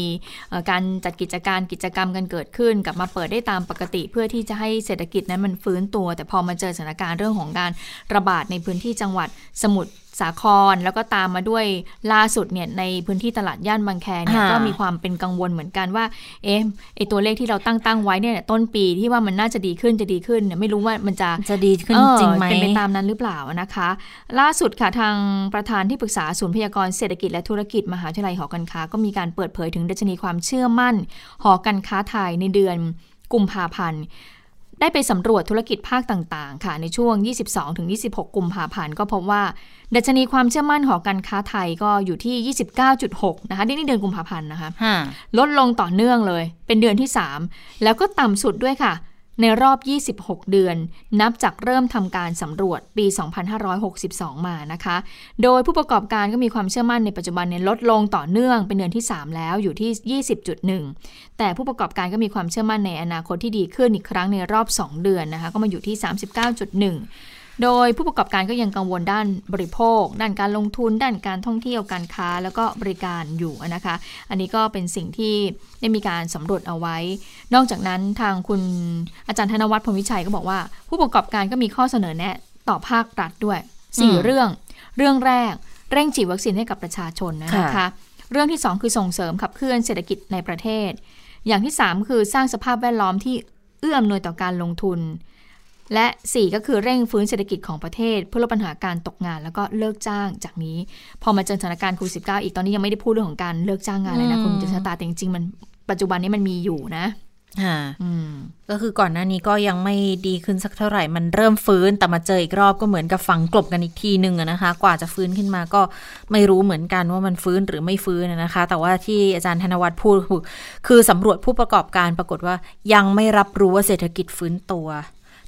การจัดกิจการกิจกรรมกันเกิดขึ้น กลับมาเปิดได้ตามปกติ เพื่อที่จะให้เศรษฐกิจนั้นมันฟื้นตัว แต่พอมาเจอสถานการณ์เรื่องของการระบาดในพื้นที่จังหวัดสมุทรสาครแล้วก็ตามมาด้วยล่าสุดเนี่ยในพื้นที่ตลาดย่านบางแคเนี่ยก็มีความเป็นกังวลเหมือนกันว่าเอ๊ะไอตัวเลขที่เราตั้งตั้งไว้เนี่ยต้นปีที่ว่ามันน่าจะดีขึ้นจะดีขึ้นเนี่ยไม่รู้ว่ามันจะจะดีขึ้นจริงไหมเป็นไปตามนั้นหรือเปล่านะคะ ล่าสุดค่ะทางประธานที่ปรึกษาศูนย์พยากรเศรษฐกิจและธุรกิจมหาวิทยาลัยหอการค้า ก็มีการเปิดเผยถึงดัชนีความเชื่อมั่น หอการค้าไทยในเดือนกุมภาพันธ์ ได้ไปสำรวจธุรกิจภาคต่างๆ ค่ะ ในช่วง 22-26 กุมภาพันธ์ก็พบว่า ดัชนีความเชื่อมั่นหอการค้าไทยก็อยู่ที่ 29.6 นะคะนี่เดือนกุมภาพันธ์นะคะ ลดลงต่อเนื่องเลย เป็นเดือนที่ 3 แล้วก็ต่ำสุดด้วยค่ะ ในรอบ 26 เดือน นับจากเริ่มทำการสำรวจปี 2562 มานะคะ โดยผู้ประกอบการก็มีความเชื่อมั่นในปัจจุบันเนี่ยลดลงต่อเนื่องเป็นเดือนที่ 3 แล้วอยู่ที่ 20.1 แต่ผู้ประกอบการก็มีความเชื่อมั่นในอนาคตที่ดีขึ้นอีกครั้งในรอบ 2 เดือนนะคะ ก็มาอยู่ที่ 39.1 โดยผู้ประกอบการก็ยังกังวลด้านบริโภค ด้านการลงทุน ด้านการท่องเที่ยวการค้า แล้วก็บริการอยู่นะคะ อันนี้ก็เป็นสิ่งที่ได้มีการสำรวจเอาไว้ นอกจากนั้นทางคุณอาจารย์ธนวัฒน์พรมวิชัยก็บอกว่า ผู้ประกอบการก็มีข้อเสนอแนะต่อภาครัฐด้วย4เรื่อง เรื่องแรกเร่งฉีดวัคซีนให้กับประชาชนนะคะ เรื่องที่ 2 คือส่งเสริมขับเคลื่อนเศรษฐกิจในประเทศ อย่างที่ 3 คือสร้างสภาพแวดล้อมที่เอื้ออำนวยต่อการลงทุน และ 4 ก็คือเร่งฟื้นเศรษฐกิจของประเทศ เพื่อลดปัญหาการตกงานแล้วก็เลิกจ้างจากนี้ พอมาเจอสถานการณ์โควิดสิอีกตอนนี้ยังไม่ได้พูดเรื่องของการเลิกจ้างงานเลยนะคุณจิตตาแต่จริงๆมันปัจจุบันนี้มันมีอยู่นะค่ะก็คือก่อนหน้านี้ก็ยังไม่ดีขึ้นสักเท่าไหร่ มันเริ่มฟื้นแต่มาเจออีกรอบก็เหมือนกับฝังกลบกันอีกทีหนึ่งนะคะ กว่าจะฟื้นขึ้นมาก็ไม่รู้เหมือนกันว่ามันฟื้นหรือไม่ฟื้นนะคะ แต่ว่าที่อาจารย์ธนวัฒน์พูดคือสำรวจผู้ประกอบการปรากฏว่ายังไม่รับรู้ว่าเศรษฐกิจฟื้นตัว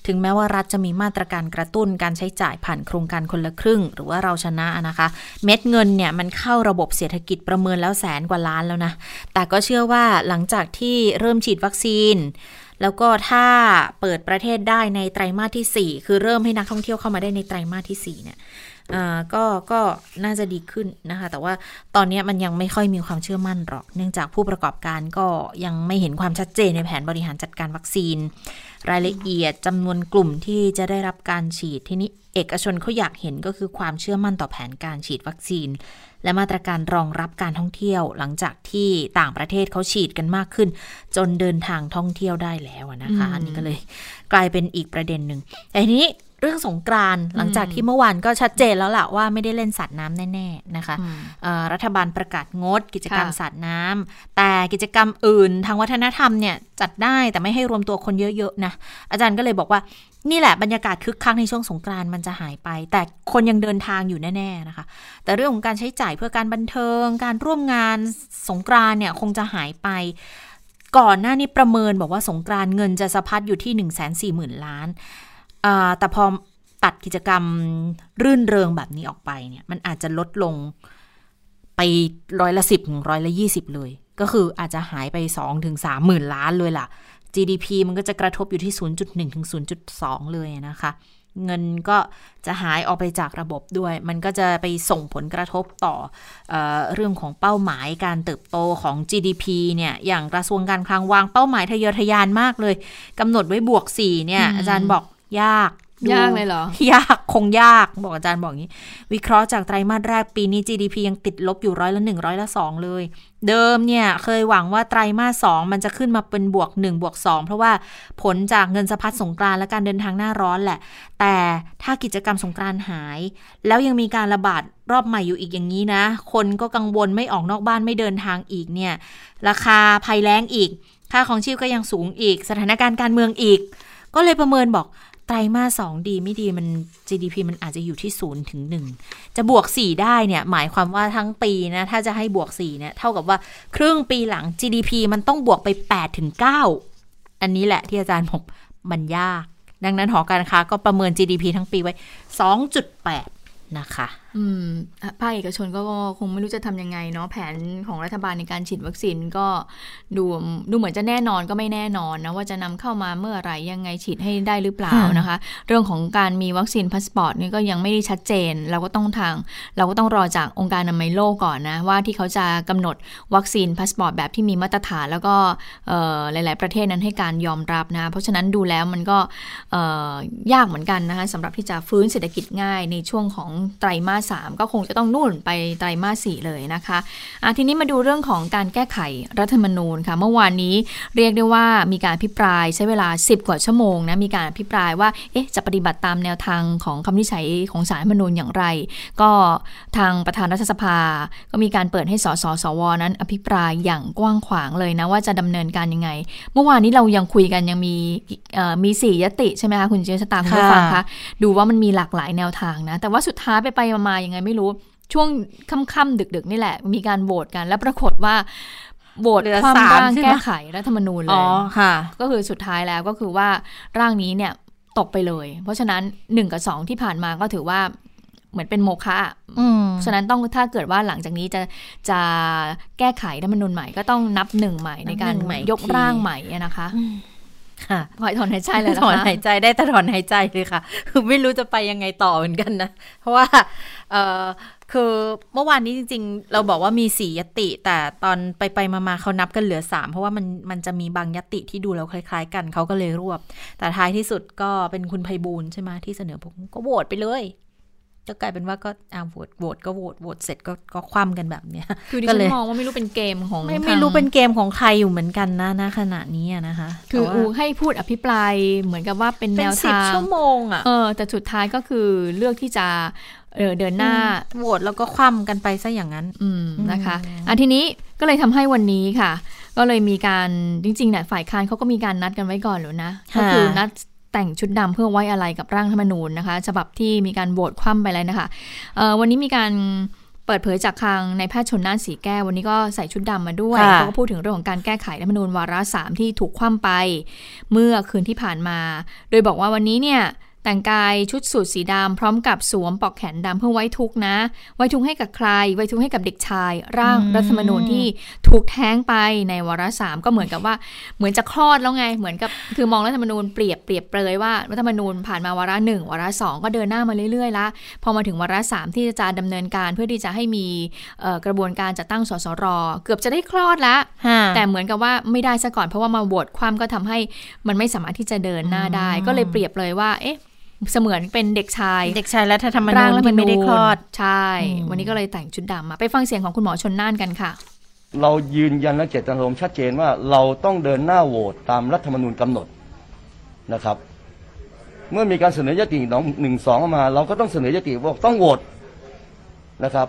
ถึงแม้ว่ารัฐจะมีมาตรการกระตุ้นการใช้จ่ายผ่านโครงการคนละครึ่ง หรือว่าเราชนะนะคะ เม็ดเงินเนี่ยมันเข้าระบบเศรษฐกิจประเมินแล้วแสนกว่าล้านแล้วนะ แต่ก็เชื่อว่าหลังจากที่เริ่มฉีดวัคซีนแล้วก็ถ้าเปิดประเทศได้ในไตรมาสที่ 4 คือเริ่มให้นักท่องเที่ยวเข้ามาได้ในไตรมาสที่4เนี่ย ก็ก็น่าจะดีขึ้นนะคะ แต่ว่าตอนนี้มันยังไม่ค่อยมีความเชื่อมั่นหรอก เนื่องจากผู้ประกอบการก็ยังไม่เห็นความชัดเจนในแผนบริหารจัดการวัคซีน รายละเอียดจำนวนกลุ่มที่จะได้รับการฉีดที่นี้เอกชนเขาอยากเห็นก็คือความเชื่อมั่นต่อแผนการฉีดวัคซีน และมาตรการรองรับการท่องเที่ยว หลังจากที่ต่างประเทศเขาฉีดกันมากขึ้น จนเดินทางท่องเที่ยวได้แล้วนะคะอันนี้ก็เลย กลายเป็นอีกประเด็นหนึ่งแต่ทีนี้ เรื่องสงกรานหลังจากที่เมื่อวานก็ชัดเจนแล้วล่ะว่าไม่ได้เล่นสัตว์น้ำแน่ ๆ นะคะรัฐบาลประกาศงด กิจกรรมสัตว์น้ำแต่กิจกรรมอื่นทางวัฒนธรรมเนี่ยจัดได้แต่ไม่ให้รวมตัวคนเยอะๆนะอาจารย์ก็เลยบอกว่านี่แหละบรรยากาศคึกคักในช่วงสงกรานมันจะหายไป แต่คนยังเดินทางอยู่แน่ๆนะคะ แต่เรื่องของการใช้จ่ายเพื่อการบันเทิง การร่วมงานสงกรานเนี่ยคงจะหายไปก่อนหน้านี้ประเมินบอกว่าสงกรานเงินจะสะพัดอยู่ที่ 1 4 0 0 0 0 ล้าน แต่พอตัดกิจกรรมรื่นเริงแบบนี้ออกไปเนี่ย มันอาจจะลดลงไปร้อยละสิบถึงร้อยละยี่สิบเลย ก็คืออาจจะหายไปสองถึงสามหมื่นล้านเลยล่ะ GDP มันก็จะกระทบอยู่ที่ 0.1 ถึง 0.2 เลยนะคะ เงินก็จะหายออกไปจากระบบด้วย มันก็จะไปส่งผลกระทบต่อเออเรื่องของเป้าหมายการเติบโตของ GDP เนี่ย อย่างกระทรวงการคลังวางเป้าหมายทะเยอทะยานมากเลยกำหนดไว้บวก 4 เนี่ย อาจารย์บอก ยากยากเลยเหรอ ยากคงยากบอกอาจารย์บอกงี้ วิเคราะห์จากไตรมาสแรกปีนี้ GDP ยังติดลบอยู่ร้อยละหนึ่งร้อยละสองเลย เดิมเนี่ยเคยหวังว่าไตรมาสสองมันจะขึ้นมาเป็นบวกหนึ่งบวกสองเพราะว่าผลจากเงินสะพัดสงกรานและการเดินทางหน้าร้อนแหละ แต่ถ้ากิจกรรมสงกรานหาย แล้วยังมีการระบาดรอบใหม่อยู่อีกอย่างนี้นะ คนก็กังวลไม่ออกนอกบ้านไม่เดินทางอีกเนี่ย ราคาภัยแล้งอีก ค่าของชีพก็ยังสูงอีก สถานการณ์การเมืองอีก ก็เลยประเมินบอก ไตรมาสสองดีไม่ดีมัน GDP มันอาจจะอยู่ที่ศูนย์ถึงหนึ่งจะบวกสี่ได้เนี่ยหมายความว่าทั้งปีนะถ้าจะให้บวกสี่เนี่ยเท่ากับว่าครึ่งปีหลัง GDP มันต้องบวกไปแปดถึงเก้าอันนี้แหละที่อาจารย์บอกมันยาก ดังนั้นหอการค้าก็ประเมิน GDP ทั้งปีไว้สองจุดแปดนะคะ อืมภาคเอกชนก็คงไม่รู้จะทำยังไงเนาะแผนของรัฐบาลในการฉีดวัคซีนก็ดูดูเหมือนจะแน่นอนก็ไม่แน่นอนนะว่าจะนำเข้ามาเมื่อไหร่ยังไงฉีดให้ได้หรือเปล่านะคะ เรื่องของการมีวัคซีนพาสปอร์ตนี่ก็ยังไม่ได้ชัดเจน เราก็ต้องทาง เราก็ต้องรอจากองค์การอนามัยโลกก่อนนะว่าที่เขาจะกำหนดวัคซีนพาสปอร์ตแบบที่มีมาตรฐานแล้วก็หลาย ๆ ประเทศนั้นให้การยอมรับนะเพราะฉะนั้นดูแล้วมันก็ยากเหมือนกันนะคะสำหรับที่จะฟื้นเศรษฐกิจง่ายในช่วงของไตรมาส3 ก็คงจะต้องนู่นไปไตรมาสสี่เลยนะคะทีนี้มาดูเรื่องของการแก้ไขรัฐธรรมนูญค่ะ เมื่อวานนี้เรียกได้ว่ามีการอภิปรายใช้เวลา 10 กว่าชั่วโมงนะมีการอภิปรายว่าเอ๊ะจะปฏิบัติตามแนวทางของคำวินิจฉัยของสารรัฐธรรมนูญอย่างไร ก็ทางประธานรัฐสภา ก็มีการเปิดให้สสสวนั้นอภิปรายอย่างกว้างขวางเลยนะว่าจะดำเนินการยังไง เมื่อวานนี้เรายังคุยกันยังมีมีสี่ยติใช่ไหมคะคุณเจษตาคุณผู้ฟังคะดูว่ามันมีหลากหลายแนวทางนะ แต่ว่าสุดท้ายไปไปมายังไงไม่รู้ช่วงค่ำๆดึก ๆ นี่แหละ มีการโหวตกันแล้วปรากฏว่าโหวตความร่างแก้ไขรัฐธรรมนูญเลยอ๋อค่ะก็คือสุดท้ายแล้วก็คือว่าร่างนี้เนี่ยตกไปเลย เพราะฉะนั้นหนึ่งกับสองที่ผ่านมาก็ถือว่าเหมือนเป็นโมฆะฉะนั้นต้องถ้าเกิดว่าหลังจากนี้จะจะแก้ไขรัฐธรรมนูญใหม่ก็ต้องนับหนึ่งใหม่ในการยกร่างใหม่นะคะ ค่ะถอยถอนหายใจเลยถอนหายใจได้แต่ถอนหายใจเลยค่ะ คือไม่รู้จะไปยังไงต่อเหมือนกันนะ เพราะว่าเออคือเมื่อวานนี้จริง ๆ เราบอกว่ามีสี่ยติ แต่ตอนไปไปมาๆเขานับกันเหลือสามเพราะว่ามันมันจะมีบางยติที่ดูแล้วคล้าย ๆ กันเขาก็เลยรวบ แต่ท้ายที่สุดก็เป็นคุณไพบูลใช่ไหมที่เสนอผมก็โหวตไปเลย ก็กลายเป็นว่าก็อ่าโหวตโหวตก็โหวตโหวตเสร็จก็ก็คว่ำกันแบบเนี้ยคือดิฉันมองว่าไม่รู้เป็นเกมของไม่ไม่รู้เป็นเกมของใครอยู่เหมือนกันนะนะขณะนี้นะคะ คืออูให้พูดอภิปรายเหมือนกับว่าเป็นแนวทางชั่วโมงอะเออแต่สุดท้ายก็คือเลือกที่จะเเดินหน้าโหวตแล้วก็คว่ำกันไปซะอย่างนั้น อืมนะคะอะทีนี้ก็เลยทำให้วันนี้ค่ะ ก็เลยมีการจริงๆเนี่ยฝ่ายค้านเขาก็มีการนัดกันไว้ก่อนหรือนะก็คือนัด แต่งชุดดำเพื่อไว้อะไรกับร่างธรรมนูญนะคะฉบับที่มีการโหวตคว่ำไปแล้วนะคะวันนี้มีการเปิดเผยจากทางในแพทย์ชนน่านสีแก้ว วันนี้ก็ใส่ชุดดำมาด้วยเขาก็พูดถึงเรื่องของการแก้ไขรัฐธรรมนูญวาระสามที่ถูกคว่ำไป เมื่อคืนที่ผ่านมา โดยบอกว่าวันนี้เนี่ย แต่งกายชุดสูทสีดำพร้อมกับสวมปอกแขนดำเพื่อไว้ทุกนะ ไว้ทุกให้กับใคร ไว้ทุกให้กับเด็กชาย ร่างรัฐธรรมนูญที่ถูกแท้งไปในวาระสามก็เหมือนกับว่าเหมือนจะคลอดแล้วไง เหมือนกับคือมองรัฐธรรมนูญเปรียบเปรียบเปรยว่ารัฐธรรมนูญผ่านมาวาระหนึ่งวาระสองก็เดินหน้ามาเรื่อยๆละพอมาถึงวาระสามที่จะดำเนินการเพื่อที่จะให้มีกระบวนการจัดตั้งสสร เกือบจะได้คลอดแล้วแต่เหมือนกับว่าไม่ได้ซะก่อนเพราะว่ามาโหวตความก็ทำให้มันไม่สามารถที่จะเดินหน้าได้ ก็เลยเปรียบเลยว่าเอ๊ะ เสมือนเป็นเด็กชาย เด็กชายและธรรมนูญที่ไม่ได้คลอดใช่ วันนี้ก็เลยแต่งชุดดำมา ไปฟังเสียงของคุณหมอชนน่านกันค่ะ เรายืนยันและเจตนารมณ์ชัดเจนว่าเราต้องเดินหน้าโหวตตามรัฐธรรมนูญกำหนดนะครับ เมื่อมีการเสนอยติหนึ่งสองมา เราก็ต้องเสนอยติว่าต้องโหวตนะครับ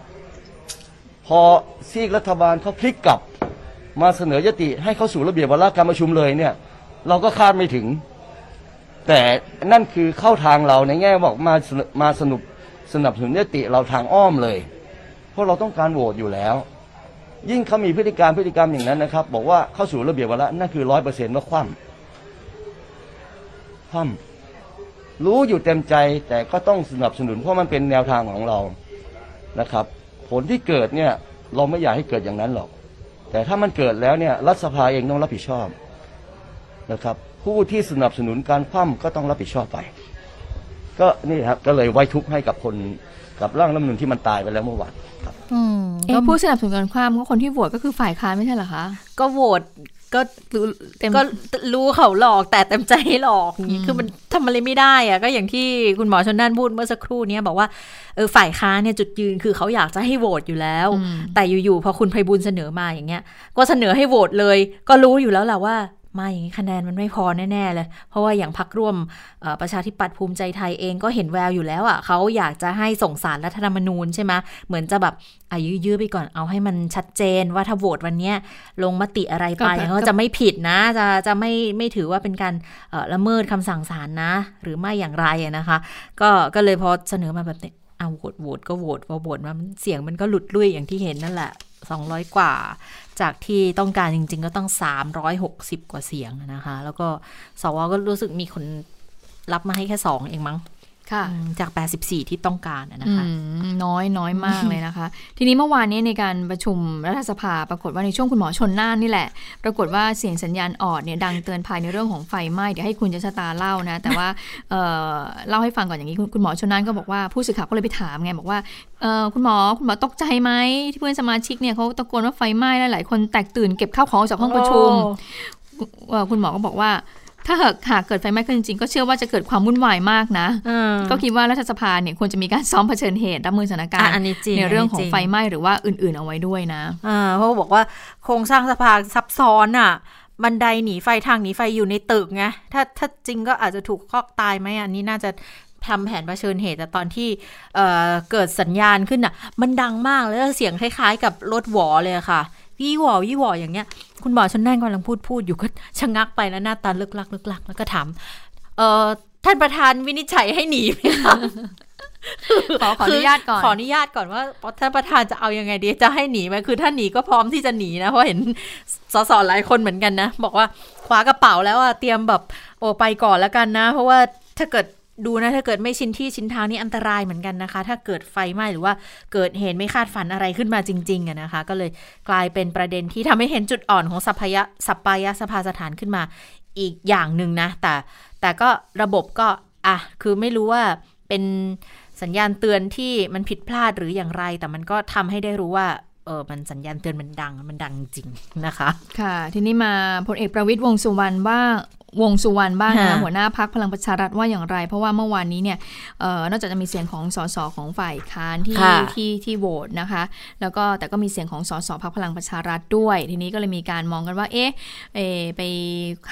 พอซีกรัฐบาลเขาพลิกกลับมาเสนอยติให้เข้าสู่ระเบียบวาระการประชุมเลยเนี่ย เราก็คาดไม่ถึง แต่นั่นคือเข้าทางเราในแง่บอกมามาสนุกสนับสนุนยติเราทางอ้อมเลย เพราะเราต้องการโหวตอยู่แล้ว ยิ่งเขามีพฤติการพฤติกรรมอย่างนั้นนะครับ บอกว่าเข้าสู่ระเบียบวาระนั่นคือร้อยเปอร์เซ็นต์ว่าคว่ำคว่ำรู้อยู่เต็มใจแต่ก็ต้องสนับสนุนเพราะมันเป็นแนวทางของเรานะครับ ผลที่เกิดเนี่ยเราไม่อยากให้เกิดอย่างนั้นหรอก แต่ถ้ามันเกิดแล้วเนี่ยรัฐสภาเองต้องรับผิดชอบนะครับ ผู้ที่สนับสนุนการคว่ำก็ต้องรับผิดชอบไป ก็นี่ครับก็เลยไว้ทุกข์ให้กับคนกับร่างรัฐมนุนที่มันตายไปแล้วเมื่อวานครับเอ๊ผู้สนับสนุนการคว่ำก็คนที่โหวตก็คือฝ่ายค้านไม่ใช่เหรอคะก็โหวตก็ก็รู้เขาหลอกแต่เต็มใจหลอกนี่คือมันทำอะไรไม่ได้อะก็อย่างที่คุณหมอชนน่านพูดเมื่อสักครู่นี้บอกว่าเออฝ่ายค้านเนี่ยจุดยืนคือเขาอยากจะให้โหวตอยู่แล้ว แต่อยู่ๆพอคุณไพบุญเสนอมาอย่างเงี้ย ก็เสนอให้โหวตเลย ก็รู้อยู่แล้วแหละว่า มาอย่างนี้คะแนนมันไม่พอแน่ๆเลย เพราะว่าอย่างพักร่วมประชาธิปัตย์ภูมิใจไทยเองก็เห็นแววอยู่แล้วอะเขาอยากจะให้ส่งสารรัฐธรรมนูญใช่ไหมเหมือนจะแบบอายุยื้อไปก่อนเอาให้มันชัดเจนว่าถ้าโหวตวันนี้ลงมติอะไรไปเขาจะไม่ผิดนะ จะจะไม่ไม่ถือว่าเป็นการละเมิดคำสั่งศาลนะ หรือไม่อย่างไรนะคะ ก็ก็เลยพอเสนอมาแบบนี้เอาโหวตโหวตก็โหวตพอโหวตมาเสียงมันก็หลุดลุ่ยอย่างที่เห็นนั่นแหละ 200 กว่า จากที่ต้องการจริง ๆ ก็ต้อง 360 กว่าเสียงนะคะ แล้วก็สวก็รู้สึกมีคนรับมาให้แค่สองเองมั้ง จาก 84 ที่ต้องการนะคะน้อยน้อยมากเลยนะคะ ทีนี้เมื่อวานนี้ในการประชุมรัฐสภาปรากฏว่าในช่วงคุณหมอชนน่านนี่แหละ ปรากฏว่าเสียงสัญญาณออดเนี่ยดังเตือนภัยในเรื่องของไฟไหม้เดี๋ยวให้คุณจะชะตาเล่านะ แต่ว่าเเล่าให้ฟังก่อนอย่างนี้ คุณหมอชนน่านก็บอกว่าผู้สื่อข่าวก็เลยไปถามไงบอกว่าคุณหมอคุณหมอตกใจไหมที่เพื่อนสมาชิกเนี่ยเขาตะโกนว่าไฟไหม้แล้วหลายคนแตกตื่นเก็บข้าวของออกจากห้องประชุมคุณหมอก็บอกว่า ถ้าหากหากเกิดไฟไหม้ขึ้นจริงก็เชื่อว่าจะเกิดความวุ่นวายมากนะ ก็คิดว่ารัฐสภาเนี่ยควรจะมีการซ้อมเผชิญเหตุรับมือสถานการณ์ในเรื่องของไฟไหม้หรือว่าอื่นๆเอาไว้ด้วยนะเพราะบอกว่าโครงสร้างสภาซับซ้อนอะบันไดหนีไฟทางหนีไฟอยู่ในตึกไงถ้าถ้าจริงก็อาจจะถูกคอกตายไหมอันนี้น่าจะทำแผนเผชิญเหตุแต่ตอนที่เเกิดสัญญาณขึ้นอะ มันดังมากเลยเสียงคล้ายๆ กับรถหวอเลยค่ะ ยี่หวอยี่หวออย่างเงี้ย คุณหมอชนแน่นกำลังพูดพูดอยู่ก็ชะงักไปแล้วหน้าตาลึกลักลึกลักแล้วก็ถามเออท่านประธานวินิจฉัยให้หนีไหมคะขอขออนุญาตก่อน ขออนุญาตก่อนว่าท่านประธานจะเอายังไงดี จะให้หนีไหมคือถ้าหนีก็พร้อมที่จะหนีนะ เพราะเห็นสสหลายคนเหมือนกันนะ บอกว่าคว้ากระเป๋าแล้วอะเตรียมแบบโอ้ไปก่อนแล้วกันนะ เพราะว่าถ้าเกิด ดูนะถ้าเกิดไม่ชินที่ชินทางนี่อันตรายเหมือนกันนะคะ ถ้าเกิดไฟไหม้หรือว่าเกิดเหตุไม่คาดฝันอะไรขึ้นมาจริงๆอะนะคะ ก็เลยกลายเป็นประเด็นที่ทำให้เห็นจุดอ่อนของสัพยะสัปายะสภาสถานขึ้นมาอีกอย่างหนึ่งนะ แต่แต่ก็ระบบก็อะคือไม่รู้ว่าเป็นสัญญาณเตือนที่มันผิดพลาดหรืออย่างไร แต่มันก็ทำให้ได้รู้ว่าเออมันสัญญาณเตือนมันดังมันดังจริงนะคะ ค่ะ ทีนี้มาพลเอกประวิตยวงสุวรรณว่า วงสุวรรณบ้างนะค่ะหัวหน้าพักพลังประชารัฐว่าอย่างไร เพราะว่าเมื่อวานนี้เนี่ยเออนอกจากจะมีเสียงของสสของฝ่ายค้านที่ค่ะที่ที่โหวตนะคะ แล้วก็แต่ก็มีเสียงของสสพักพลังประชารัฐด้วย ทีนี้ก็เลยมีการมองกันว่าเอ๊ะเอ่อไป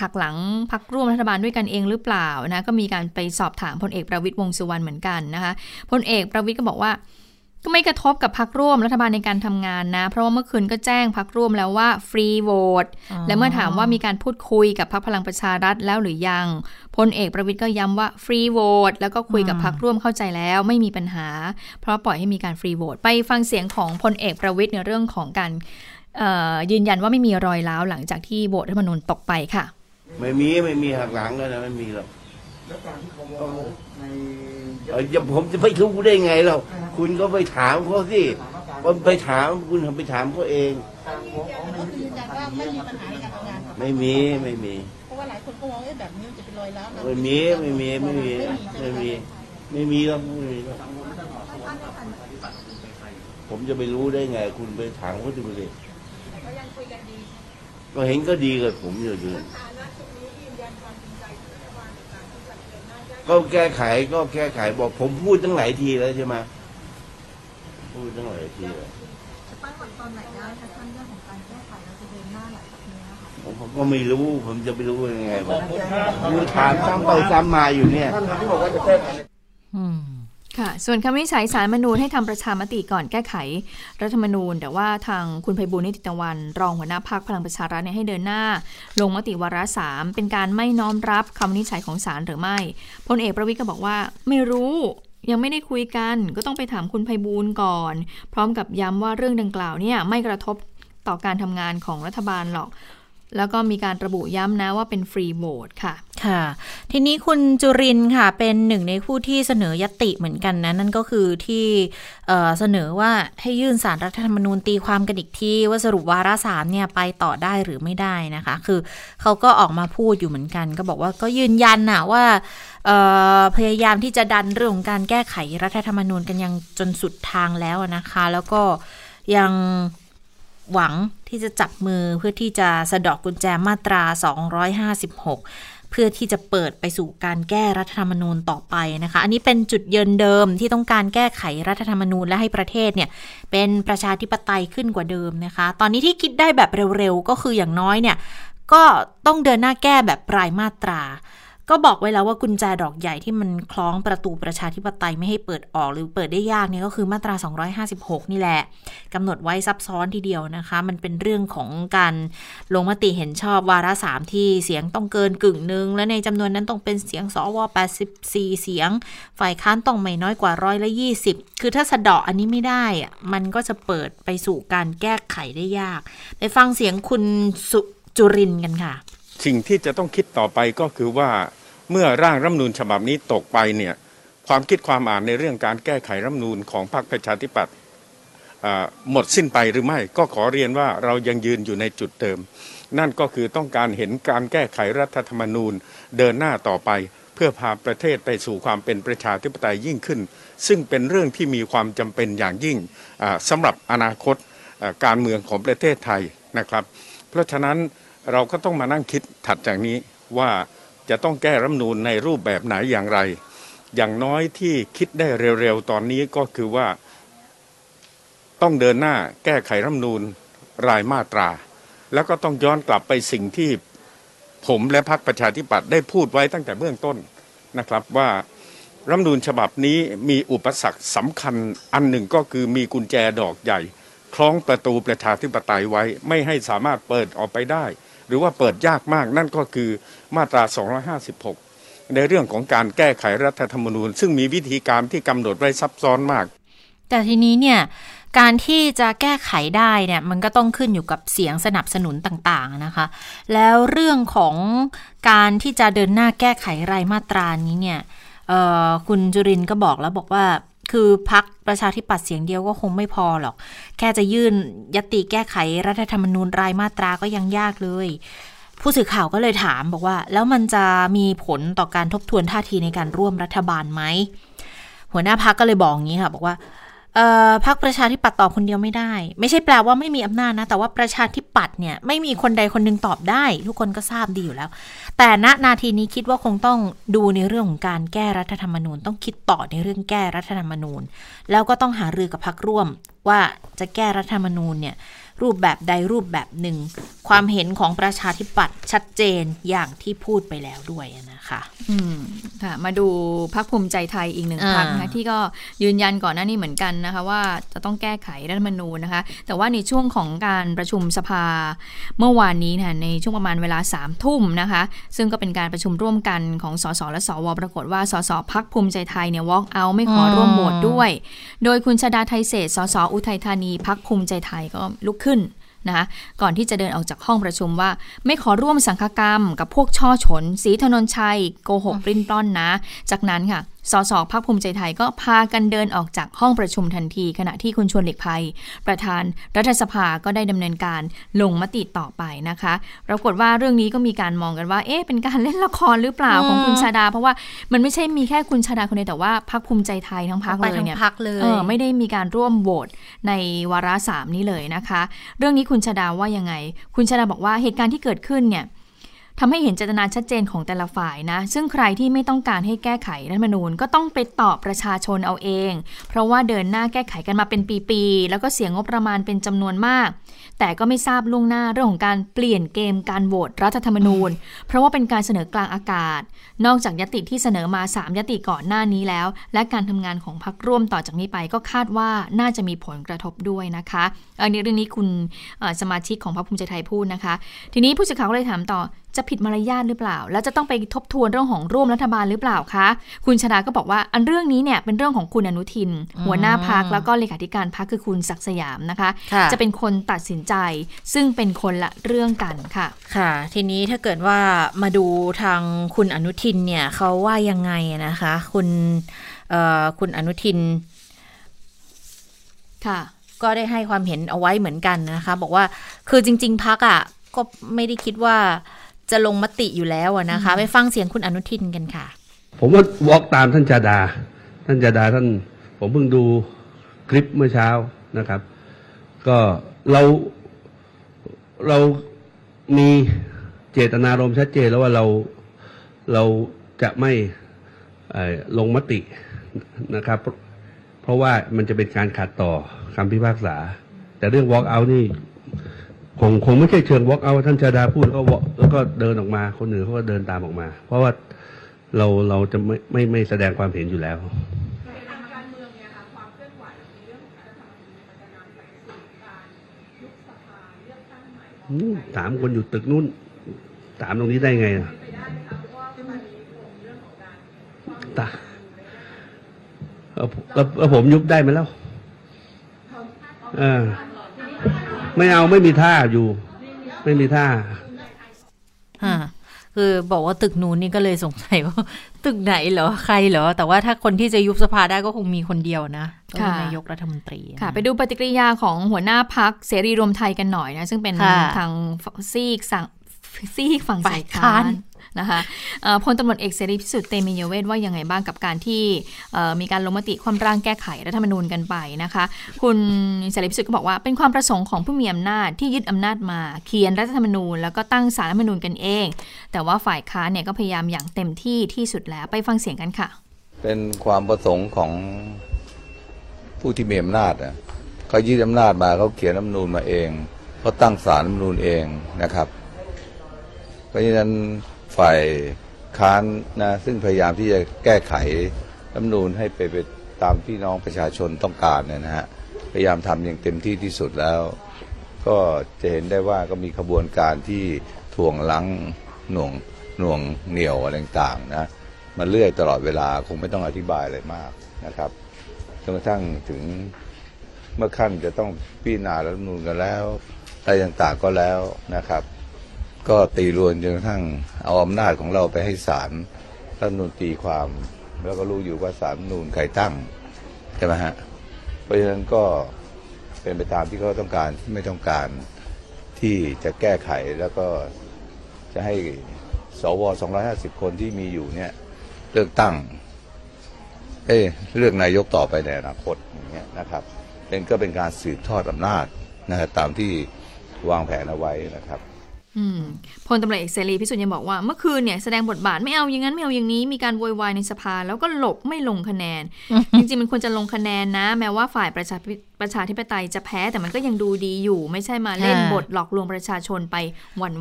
หักหลังพักร่วมรัฐบาลด้วยกันเองหรือเปล่านะก็มีการไปสอบถามพลเอกประวิตยวงษ์สุวรรณเหมือนกันนะคะพลเอกประวิตยก็บอกว่า ก็ไม่กระทบกับพักร่วมรัฐบาลในการทำงานนะ เพราะว่าเมื่อคืนก็แจ้งพักร่วมแล้วว่าฟรีโหวตและเมื่อถามว่ามีการพูดคุยกับพรรคพลังประชารัฐแล้วหรือยังพลเอกประวิทย์ก็ย้ำว่าฟรีโหวตแล้วก็คุยกับพรรคร่วมเข้าใจแล้วไม่มีปัญหา เพราะปล่อยให้มีการฟรีโหวตไปฟังเสียงของพลเอกประวิทย์ในเรื่องของการเอ่อยืนยันว่าไม่มีรอยร้าวหลังจากที่โหวตรัฐธรรมนูญตกไปค่ะ ไม่มีไม่มีหักหลังแล้วนะไม่มีหรอกแล้วการที่เขาบอกในเออจะผมจะไปรู้ได้ไงเรา คุณก็ไปถามเขาสิว่าไปถามคุณไปถามเขาเองการฟ้องเขาไม่มีปัญหาไม่มีปัญหาในการทำงาน ไม่มีไม่มี เพราะว่าหลายคนก็มองแบบนี้มันจะเป็นรอยร้าวไม่มีไม่มีไม่มีไม่มีไม่มีแล้วไม่มีแล้วผมจะไปรู้ได้ไง คุณไปถามเขาดูเลยก็เห็นก็ดีกับผมอยู่ดีก็แก้ไขก็แก้ไขบอกผมพูดตั้งหลายทีแล้วใช่ไหม พูดตั้งหลายทีแล้วตั้งตอนไหนได้คะท่านเรื่องของการแก้ไขเราจะเดินหน้าหลังจากนี้นะคะผมก็ไม่รู้ ผมจะไปรู้ยังไงผมคือถามซ้ำไปซ้ำมาอยู่เนี่ย ท่านที่บอกว่าจะแก้ไข อืม ค่ะ ส่วนคำวินิจฉัยสารรัฐธรรมนูญให้ทำประชามติก่อนแก้ไข รัฐธรรมนูญ แต่ว่าทางคุณไพบูลย์นิติตะวัน รองหัวหน้าพักพลังประชารัฐเนี่ยให้เดินหน้า ลงมติวาระสามเป็นการไม่น้อมรับคำวินิจฉัยของศาลหรือไม่พลเอกประวิทย์ก็บอกว่าไม่รู้ ยังไม่ได้คุยกัน ก็ต้องไปถามคุณไพบูลย์ก่อน พร้อมกับย้ำว่าเรื่องดังกล่าวเนี่ยไม่กระทบต่อการทำงานของรัฐบาลหรอก แล้วก็มีการระบุย้ำนะว่าเป็นฟรีโหวตค่ะ ค่ะ ทีนี้คุณจุรินค่ะ เป็นหนึ่งในผู้ที่เสนอยติเหมือนกันนะ นั่นก็คือที่เเสนอว่าให้ยื่นสารรัฐธรรมนูญตีความกันอีกที่ว่าสรุปวาระสามเนี่ยไปต่อได้หรือไม่ได้นะคะ คือเขาก็ออกมาพูดอยู่เหมือนกัน ก็บอกว่าก็ยืนยันนะว่า พยายามที่จะดันเรื่องของการแก้ไขรัฐธรรมนูญกันยังจนสุดทางแล้วนะคะ แล้วก็ยังหวังที่จะจับมือเพื่อที่จะสะดอกกุญแจมาตรา 256 เพื่อที่จะเปิดไปสู่การแก้รัฐธรรมนูญต่อไปนะคะ อันนี้เป็นจุดยืนเดิมที่ต้องการแก้ไขรัฐธรรมนูญและให้ประเทศเนี่ย เป็นประชาธิปไตยขึ้นกว่าเดิมนะคะ ตอนนี้ที่คิดได้แบบเร็วๆ ก็คืออย่างน้อยเนี่ย ก็ต้องเดินหน้าแก้แบบรายมาตรา ก็บอกไว้แล้วว่ากุญแจดอกใหญ่ที่มันคล้องประตูประชาธิปไตยไม่ให้เปิดออกหรือเปิดได้ยากเนี่ยก็คือมาตรา 256 นี่แหละกำหนดไว้ซับซ้อนทีเดียวนะคะ มันเป็นเรื่องของการลงมติเห็นชอบวาระสามที่เสียงต้องเกินกึ่งหนึ่งและในจำนวนนั้นต้องเป็นเสียงสว 84 เสียง ฝ่ายค้านต้องไม่น้อยกว่าร้อยละ 20 คือถ้าสะเดาะอันนี้ไม่ได้อะมันก็จะเปิดไปสู่การแก้ไขได้ยาก ไปฟังเสียงคุณสุจุรินกันค่ะ สิ่งที่จะต้องคิดต่อไปก็คือว่าเมื่อร่างรัฐมนูญฉบับนี้ตกไปเนี่ยความคิดความอ่านในเรื่องการแก้ไขรัฐมนูญของพรรคประชาธิปัตย์หมดสิ้นไปหรือไม่ก็ขอเรียนว่าเรายังยืนอยู่ในจุดเดิม นั่นก็คือต้องการเห็นการแก้ไขรัฐธรรมนูญเดินหน้าต่อไป เพื่อพาประเทศไปสู่ความเป็นประชาธิปไตยยิ่งขึ้น ซึ่งเป็นเรื่องที่มีความจำเป็นอย่างยิ่งอ่าสำหรับอนาคตการเมืองของประเทศไทยนะครับ เพราะฉะนั้น เราก็ต้องมานั่งคิดถัดจากนี้ว่าจะต้องแก้รัฐธรรมนูญในรูปแบบไหนอย่างไร อย่างน้อยที่คิดได้เร็วๆ ตอนนี้ก็คือว่า ต้องเดินหน้าแก้ไขรัฐธรรมนูญรายมาตรา แล้วก็ต้องย้อนกลับไปสิ่งที่ผมและพรรคประชาธิปัตย์ได้พูดไว้ตั้งแต่เบื้องต้นนะครับว่ารัฐธรรมนูญฉบับนี้มีอุปสรรคสำคัญอันหนึ่งก็คือมีกุญแจดอกใหญ่ คล้องประตูประชาธิปไตยไว้ไม่ให้สามารถเปิดออกไปได้ รือว่าเปิดยากมากนั่นก็คือมาตรา 256 ในเรื่องของการแก้ไขรัฐธรรมนูญ ซึ่งมีวิธีการที่กำหนดไว้ซับซ้อนมาก แต่ทีนี้เนี่ยการที่จะแก้ไขได้เนี่ยมันก็ต้องขึ้นอยู่กับเสียงสนับสนุนต่างๆนะคะ แล้วเรื่องของการที่จะเดินหน้าแก้ไขรายมาตรานี้เนี่ยคุณจุรินก็บอกแล้วบอกว่า คือพักประชาธิปัตย์เสียงเดียวก็คงไม่พอหรอก แค่จะยื่นยติแก้ไขรัฐธรรมนูญรายมาตราก็ยังยากเลย ผู้สื่อข่าวก็เลยถามบอกว่า แล้วมันจะมีผลต่อการทบทวนท่าทีในการร่วมรัฐบาลไหมหัวหน้าพักก็เลยบอกอย่างนี้ค่ะ บอกว่า เอ่อพักประชาธิปัตย์ตอบคนเดียวไม่ได้ ไม่ใช่แปลว่าไม่มีอำนาจนะ แต่ว่าประชาธิปัตย์เนี่ยไม่มีคนใดคนหนึ่งตอบได้ ทุกคนก็ทราบดีอยู่แล้ว แต่ณนาทีนี้คิดว่าคงต้องดูในเรื่องของการแก้รัฐธรรมนูญ ต้องคิดต่อในเรื่องแก้รัฐธรรมนูญ แล้วก็ต้องหารือกับพักร่วมว่าจะแก้รัฐธรรมนูญเนี่ย รูปแบบใดรูปแบบหนึ่ง ความเห็นของประชาธิปัตย์ชัดเจนอย่างที่พูดไปแล้วด้วยนะคะอืมค่ะมาดูพักภูมิใจไทยอีกหนึ่งอ่าพักนะที่ก็ยืนยันก่อนหน้านี้เหมือนกันนะคะ ว่าจะต้องแก้ไขรัฐธรรมนูญนะคะ แต่ว่าในช่วงของการประชุมสภาเมื่อวานนี้นะคะในช่วงประมาณเวลา3ามทุ่มนะคะ ซึ่งก็เป็นการประชุมร่วมกันของสสและสวปรากฏว่าสสพักภูมิใจไทยเนี่ย walk out ไม่ขอร่วมโหวตด้วย โดยคุณชาดาไทยเศษสสอุทัยธานีพักภูมิใจไทยก็ลุกขึ้นนะคะก่อนที่จะเดินออกจากห้องประชุมว่า ไม่ขอร่วมสังฆกรรมกับพวกช่อฉนศรีธนนชัย โกหกปริ้นปล้อนนะ จากนั้นค่ะ สสพักภูมิใจไทยก็พากันเดินออกจากห้องประชุมทันที ขณะที่คุณชวนหลีกภัย ประธานรัฐสภาก็ได้ดำเนินการลงมติต่อไปนะคะปรากฏว่าเรื่องนี้ก็มีการมองกันว่า เอ๊ะเป็นการเล่นละครหรือเปล่าของคุณชาดา เพราะว่ามันไม่ใช่มีแค่คุณชาดาคนเดียวแต่ว่าพักภูมิใจไทยทั้งพักไปเลยทั้งเนี่ยพักเลยเออไม่ได้มีการร่วมโหวตในวาระสามนี้เลยนะคะ เรื่องนี้คุณชาดาว่ายังไง คุณชาดาบอกว่าเหตุการณ์ที่เกิดขึ้นเนี่ย ทำให้เห็นเจตนาชัดเจนของแต่ละฝ่ายนะ ซึ่งใครที่ไม่ต้องการให้แก้ไขรัฐธรรมนูญก็ต้องไปตอบประชาชนเอาเอง เพราะว่าเดินหน้าแก้ไขกันมาเป็นปีๆ แล้วก็เสียงงบประมาณเป็นจำนวนมาก แต่ก็ไม่ทราบล่วงหน้าเรื่องของการเปลี่ยนเกมการโหวตรัฐธรรมนูญ เพราะว่าเป็นการเสนอกลางอากาศ นอกจากยติที่เสนอมา 3 ยติก่อนหน้านี้แล้ว และการทำงานของพรรคร่วมต่อจากนี้ไปก็คาดว่าน่าจะมีผลกระทบด้วยนะคะอันนี้เรื่องนี้คุณสมาชิกของพรรคภูมิใจไทยพูดนะคะ ทีนี้ผู้สื่อข่าวก็เลยถามต่อ จะผิดมารยาทหรือเปล่า แล้วจะต้องไปทบทวนเรื่องของร่วมรัฐบาลหรือเปล่าคะ คุณชดาก็บอกว่าอันเรื่องนี้เนี่ยเป็นเรื่องของคุณอนุทิน หัวหน้าพักแล้วก็เลขาธิการพักคือคุณศักดิ์สยามนะคะค่ะจะเป็นคนตัดสินใจ ซึ่งเป็นคนละเรื่องกันค่ะ ค่ะ ทีนี้ถ้าเกิดว่ามาดูทางคุณอนุทินเนี่ยเขาว่ายังไงนะคะ คุณเอ่อคุณอนุทิน ค่ะ ก็ได้ให้ความเห็นเอาไว้เหมือนกันนะคะ บอกว่าคือจริง ๆพักอะก็ไม่ได้คิดว่า จะลงมติอยู่แล้วอะนะคะ ไปฟังเสียงคุณอนุทินกันค่ะ ผมว่าวอล์กตามท่านจาดา ท่านจาดาท่าน ผมเพิ่งดูคลิปเมื่อเช้านะครับ ก็เราเรามีเจตนารมณ์ชัดเจนแล้วว่าเราเราจะไม่เอ่อลงมตินะครับ เพราะว่ามันจะเป็นการขัดต่อคำพิพากษา แต่เรื่อง walk out นี่ คงคงไม่ใช่เชิง walk out ท่านชาดาพูดแล้วก็ walk แล้วก็เดินออกมา คนอื่นเขาก็เดินตามออกมา เพราะว่าเราเราจะไม่ไม่ไม่แสดงความเห็นอยู่แล้วอืมถามคนอยู่ตึกนู้นถามตรงนี้ได้ไงอะตาแล้วแล้วแล้วผมยุบได้ไหมแล้วเออ ไม่เอาไม่มีท่าอยู่ ไม่มีท่าอ่าคือบอกว่าตึกนู้นนี่ก็เลยสงสัยว่า ตึกไหนเหรอใครเหรอ แต่ว่าถ้าคนที่จะยุบสภาได้ก็คงมีคนเดียวนะก็คือค่ะนายกรัฐมนตรีค่ะ ไปดูปฏิกิริยาของหัวหน้าพักเสรีรวมไทยกันหน่อยนะ ซึ่งเป็นค่ะทางซีกสั่งซีกฝั่งฝ่าฝ่ายยค้าค้าน นะคะพลตำรวจเอกเสรีพิสุทธิ์เตมียเวทว่ายังไงบ้างกับการที่มีการลงมติความร่างแก้ไขรัฐธรรมนูญกันไปนะคะ คุณเสรีพิสุทธิ์ก็บอกว่าเป็นความประสงค์ของผู้มีอำนาจที่ยึดอำนาจมาเขียนรัฐธรรมนูญ แล้วก็ตั้งสารรัฐธรรมนูญกันเอง แต่ว่าฝ่ายค้านเนี่ยก็พยายามอย่างเต็มที่ที่สุดแล้วไปฟังเสียงกันค่ะ เป็นความประสงค์ของผู้ที่มีอำนาจอะเขายึดอำนาจมาเขาเขียนรัฐธรรมนูญมาเองเขาตั้งศาลรัฐธรรมนูญเองนะครับ เพราะฉะนั้น ฝ่ายค้านนะซึ่งพยายามที่จะแก้ไขรัฐนูญให้ไปไปตามที่น้องประชาชนต้องการเนี่ยนะฮะพยายามทำอย่างเต็มที่ที่สุดแล้ว ก็จะเห็นได้ว่าก็มีขบวนการที่ถ่วงลังหน่วงหน่วงเหนี่ยวอะไรต่างๆนะมาเรื่อยตลอดเวลาคงไม่ต้องอธิบายอะไรมากนะครับจนกระทั่งถึงเมื่อขั้นจะต้องพิจารณารัฐมนูญกันแล้วอะไรต่างๆก็แล้วนะครับ ก็ตีรวนจนกระทั่งเอาอำนาจของเราไปให้ศาลรัฐมนูญตีความ แล้วก็รู้อยู่ว่าศาลนูญใครตั้งใช่ไหมฮะเพราะฉะนั้นก็เป็นไปตามที่เขาต้องการที่ไม่ต้องการที่จะแก้ไขแล้วก็จะให้สว250 คนที่มีอยู่เนี่ย เลือกตั้ง เอ้ยเลือกนายกต่อไปในอนาคตอย่างเงี้ยนะครับเป็นก็เป็นการสืบทอดอำนาจนะครับตามที่วางแผนเอาไว้นะครับ พลตำรวจเอกเสรีพิสุทธิ์ยังบอกว่า เมื่อคืนเนี่ยแสดงบทบาทไม่เอาอย่างนั้นไม่เอาอย่างนี้มีการโวยวายในสภาแล้วก็หลบไม่ลงคะแนน จริงๆมันควรจะลงคะแนนนะ แม้ว่าฝ่ายประชาธิประชาธิปไตยจะแพ้แต่มันก็ยังดูดีอยู่ ไม่ใช่มาเล่นค่ะบทหลอกลวงประชาชนไป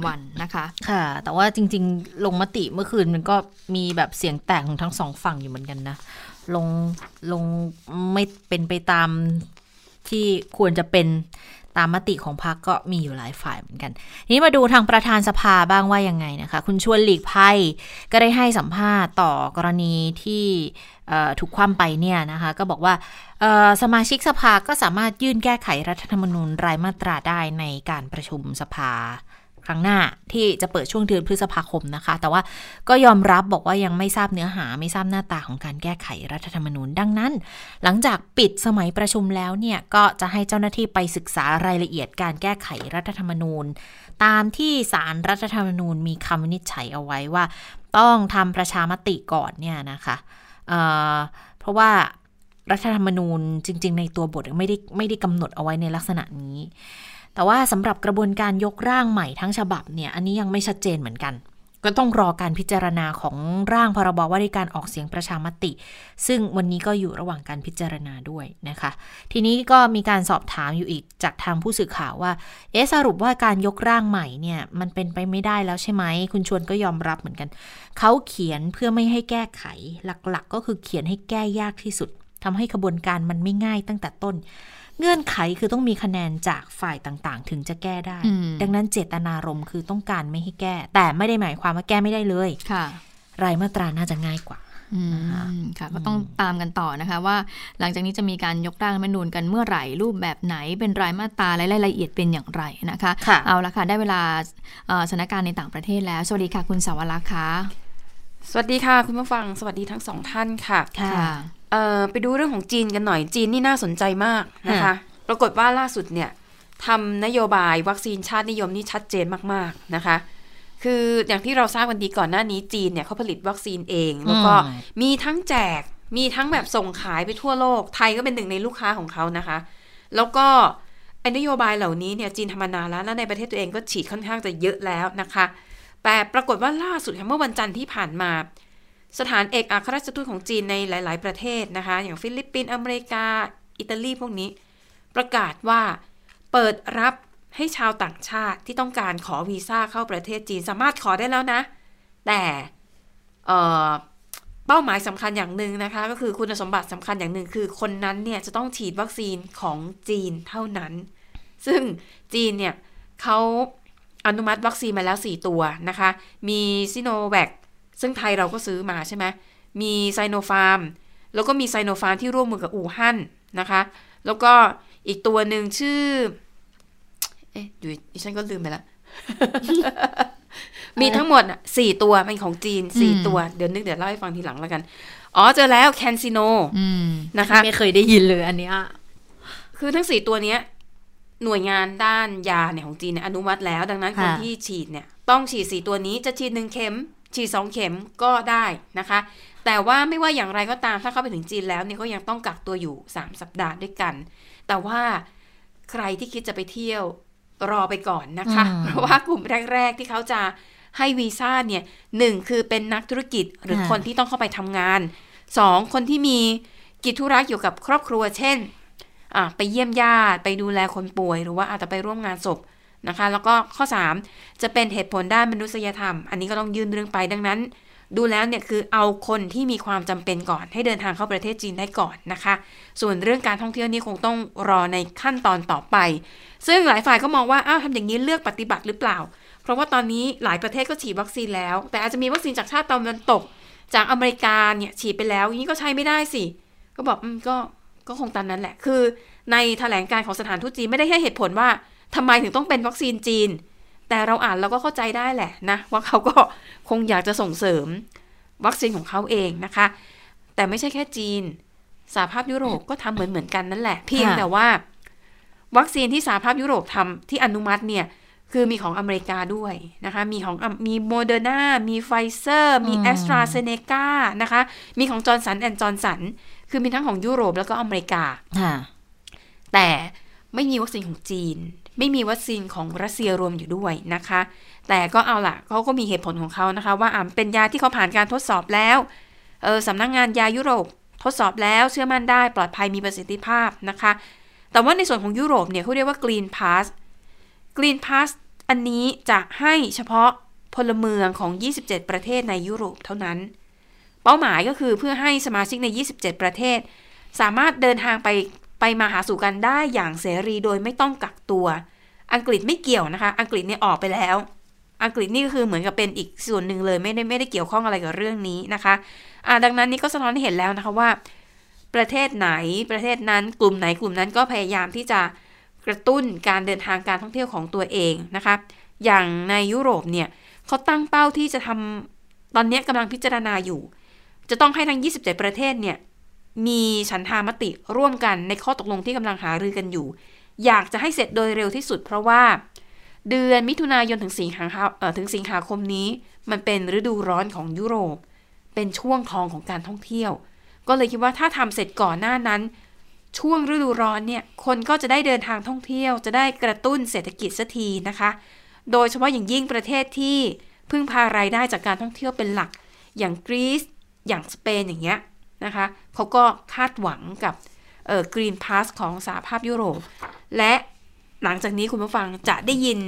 วันๆนะคะ ค่ะ แต่ว่าจริง ๆ ลงมติเมื่อคืนมันก็มีแบบเสียงแตกของทั้งสองฝั่งอยู่เหมือนกันนะลงลงไม่เป็นไปตามที่ควรจะเป็น ตามมติของพรรคก็มีอยู่หลายฝ่ายเหมือนกัน นี้มาดูทางประธานสภาบ้างว่ายังไงนะคะ คุณชวนหลีกภัยก็ได้ให้สัมภาษณ์ต่อกรณีที่ถูกคว่ำไปเนี่ยนะคะ ก็บอกว่าสมาชิกสภาก็สามารถยื่นแก้ไขรัฐธรรมนูญรายมาตราได้ในการประชุมสภา ครั้งหน้าที่จะเปิดช่วงเดือนพฤษภาคมนะคะ แต่ว่าก็ยอมรับบอกว่ายังไม่ทราบเนื้อหาไม่ทราบหน้าตาของการแก้ไขรัฐธรรมนูญดังนั้น หลังจากปิดสมัยประชุมแล้วเนี่ย ก็จะให้เจ้าหน้าที่ไปศึกษารายละเอียดการแก้ไขรัฐธรรมนูญ ตามที่สารรัฐธรรมนูญมีคำวินิจฉัยเอาไว้ว่า ต้องทำประชามติก่อนเนี่ยนะคะเเพราะว่ารัฐธรรมนูญจริง ๆ ในตัวบทไม่ได้ไม่ได้กำหนดเอาไว้ในลักษณะนี้ แต่ว่าสำหรับกระบวนการยกร่างใหม่ทั้งฉบับเนี่ยอันนี้ยังไม่ชัดเจนเหมือนกัน ก็ต้องรอการพิจารณาของร่างพรบว่าด้วยการออกเสียงประชามติ ซึ่งวันนี้ก็อยู่ระหว่างการพิจารณาด้วยนะคะ ทีนี้ก็มีการสอบถามอยู่อีกจากทางผู้สื่อข่าวว่า เอ๊สรุปว่าการยกร่างใหม่เนี่ยมันเป็นไปไม่ได้แล้วใช่ไหมคุณชวนก็ยอมรับเหมือนกันเขาเขียนเพื่อไม่ให้แก้ไข หลักๆก็คือเขียนให้แก้ยากที่สุดทำให้กระบวนการมันไม่ง่ายตั้งแต่ต้น เงื่อนไขคือต้องมีคะแนนจากฝ่ายต่างๆ ถึงจะแก้ได้อืมดังนั้นเจตนารมณ์คือต้องการไม่ให้แก้ แต่ไม่ได้หมายความว่าแก้ไม่ได้เลยค่ะ รายมาตราน่าจะง่ายกว่าอืมค่ะก็ต้องตามกันต่อนะคะว่า หลังจากนี้จะมีการยกร่างรัฐธรรมนูญกันเมื่อไหร่รูปแบบไหนเป็นรายมาตราและรายละเอียดเป็นอย่างไรนะคะค่ะเอาละค่ะได้เวลาเอ่อสถานการณ์ในต่างประเทศแล้ว สวัสดีค่ะคุณสาวรักษ์ค่ะสวัสดีค่ะ คุณผู้ฟังสวัสดีทั้งสองท่านค่ะค่ะเอ่อ ไปดูเรื่องของจีนกันหน่อยจีนนี่น่าสนใจมากนะคะค่ะปรากฏว่าล่าสุดเนี่ยทำนโยบายวัคซีนชาตินิยมนี่ชัดเจนมากๆนะคะ คืออย่างที่เราทราบกันดีก่อนหน้านี้จีนเนี่ยเขาผลิตวัคซีนเอง แล้วก็อืมมีทั้งแจกมีทั้งแบบส่งขายไปทั่วโลก ไทยก็เป็นหนึ่งในลูกค้าของเขานะคะ แล้วก็ไอ้นโยบายเหล่านี้เนี่ยจีนทำมานานแล้วแล้วในประเทศตัวเองก็ฉีดค่อนข้างจะเยอะแล้วนะคะ แต่ปรากฏว่าล่าสุดค่ะเมื่อวันจันทร์ที่ผ่านมา สถานเอกอัครราชทูตของจีนในหลาย ๆ ประเทศนะคะ อย่างฟิลิปปินส์อเมริกา อิตาลีพวกนี้ ประกาศว่าเปิดรับให้ชาวต่างชาติที่ต้องการขอวีซ่าเข้าประเทศจีนสามารถขอได้แล้วนะ แต่เป้าหมายสำคัญอย่างหนึ่งนะคะ ก็คือคุณสมบัติสำคัญอย่างหนึ่งคือคนนั้นเนี่ยจะต้องฉีดวัคซีนของจีนเท่านั้น ซึ่งจีนเนี่ยเขาอนุมัติวัคซีนมาแล้ว 4 ตัวนะคะ มีซิโนแวค ซึ่งไทยเราก็ซื้อมาใช่ไหมมีไซโนฟาร์ม แล้วก็มีไซโนฟาร์มที่ร่วมมือกับอู่ฮั่นนะคะ แล้วก็อีกตัวหนึ่งชื่อ เอ๊ะอยู่ดิฉันก็ลืมไปละมีทั้งหมดอะสี่ตัวเป็นของจีนสี่อืมตัว เดี๋ยวนึกเดี๋ยวเล่าให้ฟังทีหลังแล้วกัน อ๋อเจอแล้วแคนซิโนอืมนะคะ ไม่เคยได้ยินเลยอันเนี้ยคือทั้งสี่ตัวเนี้ย หน่วยงานด้านยาเนี่ยของจีนเนี่ยอนุมัติแล้ว ดังนั้นคนค่ะที่ฉีดเนี่ย ต้องฉีดสี่ตัวนี้จะฉีดหนึ่งเข็ม ฉีดสองเข็มก็ได้นะคะ แต่ว่าไม่ว่าอย่างไรก็ตามถ้าเข้าไปถึงจีนแล้วเนี่ยก็ยังต้องกักตัวอยู่สามสัปดาห์ด้วยกัน แต่ว่าใครที่คิดจะไปเที่ยวรอไปก่อนนะคะอืมเพราะว่ากลุ่มแรก ๆ ที่เขาจะให้วีซ่าเนี่ยหนึ่งคือเป็นนักธุรกิจหรือคนที่ต้องเข้าไปทำงานสองคนที่มีกิจธุระเกี่ยวกับครอบครัว เช่นอะไปเยี่ยมญาติไปดูแลคนป่วย หรือว่าอาจจะไปร่วมงานศพ นะคะ แล้วก็ข้อ 3 จะเป็นเหตุผลด้านมนุษยธรรม อันนี้ก็ต้องยื่นเรื่องไปดังนั้น ดูแล้วเนี่ยคือเอาคนที่มีความจำเป็นก่อน ให้เดินทางเข้าประเทศจีนได้ก่อนนะคะ ส่วนเรื่องการท่องเที่ยวนี่คงต้องรอในขั้นตอนต่อไป ซึ่งหลายฝ่ายก็มองว่าอ้าวทำอย่างนี้เลือกปฏิบัติหรือเปล่า เพราะว่าตอนนี้หลายประเทศก็ฉีดวัคซีนแล้ว แต่อาจจะมีวัคซีนจากชาติตะวันตก จากอเมริกาเนี่ยฉีดไปแล้วอย่างนี้ก็ใช้ไม่ได้สิก็บอกอืมก็ก็คงตามนั้นแหละ คือ ในแถลงการของสถานทูตจีนไม่ได้ให้เหตุผลว่า ทำไมถึงต้องเป็นวัคซีนจีน แต่เราอ่านเราก็เข้าใจได้แหละนะ ว่าเขาก็คงอยากจะส่งเสริมวัคซีนของเขาเองนะคะ แต่ไม่ใช่แค่จีนสหภาพยุโรปก็ทำเหมือนเหมือนกันนั่นแหละ เพียงแต่ว่า วัคซีนที่สหภาพยุโรปทำที่อนุมัติเนี่ย คือมีของอเมริกาด้วยนะคะ มีของอะมีโมเดอร์นามีไฟเซอร์ มีแอสตราเซเนกานะคะ มีของจอร์นสันแอนด์จอร์นสัน คือมีทั้งของยุโรปแล้วก็อเมริกาค่ะแต่ไม่มีวัคซีนของจีน ไม่มีวัคซีนของรัสเซียรวมอยู่ด้วยนะคะ แต่ก็เอาล่ะเขาก็มีเหตุผลของเขานะคะ ว่าอ่าเป็นยาที่เขาผ่านการทดสอบแล้วเออสำนักงงานยายุโรปทดสอบแล้วเชื่อมั่นได้ปลอดภัยมีประสิทธิภาพนะคะ แต่ว่าในส่วนของยุโรปเนี่ยเขาเรียกว่า Green Pass Green Pass อันนี้จะให้เฉพาะพลเมืองของ 27 ประเทศในยุโรปเท่านั้น เป้าหมายก็คือเพื่อให้สมาชิกใน 27 ประเทศ สามารถเดินทางไป ไปมาหาสู่กันได้อย่างเสรีโดยไม่ต้องกักตัว อังกฤษไม่เกี่ยวนะคะ อังกฤษเนี่ยออกไปแล้ว อังกฤษนี่ก็คือเหมือนกับเป็นอีกส่วนหนึ่งเลยไม่ได้ไม่ได้เกี่ยวข้องอะไรกับเรื่องนี้นะคะอ่าดังนั้นนี่ก็สะท้อนให้เห็นแล้วนะคะว่า ประเทศไหนประเทศนั้นกลุ่มไหนกลุ่มนั้นก็พยายามที่จะกระตุ้นการเดินทางการท่องเที่ยวของตัวเองนะคะ อย่างในยุโรปเนี่ยเขาตั้งเป้าที่จะทำตอนนี้กำลังพิจารณาอยู่ จะต้องให้ทั้ง 27 ประเทศเนี่ย มีฉันทามติร่วมกันในข้อตกลงที่กำลังหารือกันอยู่ อยากจะให้เสร็จโดยเร็วที่สุด เพราะว่า เดือนมิถุนายนถึงสิงหาถึงสิงหาคมนี้ มันเป็นฤดูร้อนของยุโรป เป็นช่วงทองของการท่องเที่ยว ก็เลยคิดว่าถ้าทำเสร็จก่อนหน้านั้น ช่วงฤดูร้อนเนี่ยคนก็จะได้เดินทางท่องเที่ยว จะได้กระตุ้นเศรษฐกิจสักทีนะคะ โดยเฉพาะอย่างยิ่งประเทศที่พึ่งพารายได้จากการท่องเที่ยวเป็นหลัก อย่างกรีซอย่างสเปนอย่างเงี้ย นะคะเขาก็คาดหวังกับเออ Green Pass ของสหภาพยุโรป และหลังจากนี้คุณผู้ฟังจะได้ยิน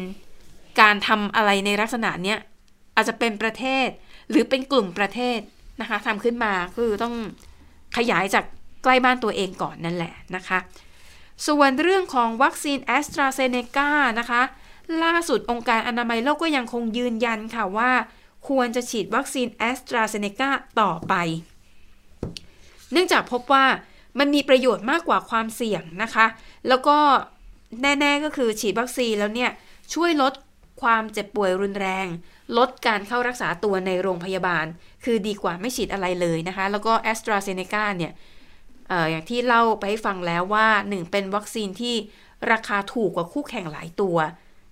การทำอะไรในลักษณะเนี้ยอาจจะเป็นประเทศหรือเป็นกลุ่มประเทศนะคะทำขึ้นมาคือต้องขยายจากใกล้บ้านตัวเองก่อนนั่นแหละนะคะ ส่วนเรื่องของวัคซีนแอสตราเซเนกานะคะ ล่าสุดองค์การอนามัยโลกก็ยังคงยืนยันค่ะว่า ควรจะฉีดวัคซีนแอสตราเซเนกาต่อไป เนื่องจากพบว่ามันมีประโยชน์มากกว่าความเสี่ยงนะคะ แล้วก็แน่ ๆ ก็คือฉีดวัคซีนแล้วเนี่ยช่วยลดความเจ็บป่วยรุนแรง ลดการเข้ารักษาตัวในโรงพยาบาล คือดีกว่าไม่ฉีดอะไรเลยนะคะ แล้วก็แอสตราเซเนกาเนี่ยเอออย่างที่เล่าไปให้ฟังแล้วว่าหนึ่งเป็นวัคซีนที่ราคาถูกกว่าคู่แข่งหลายตัว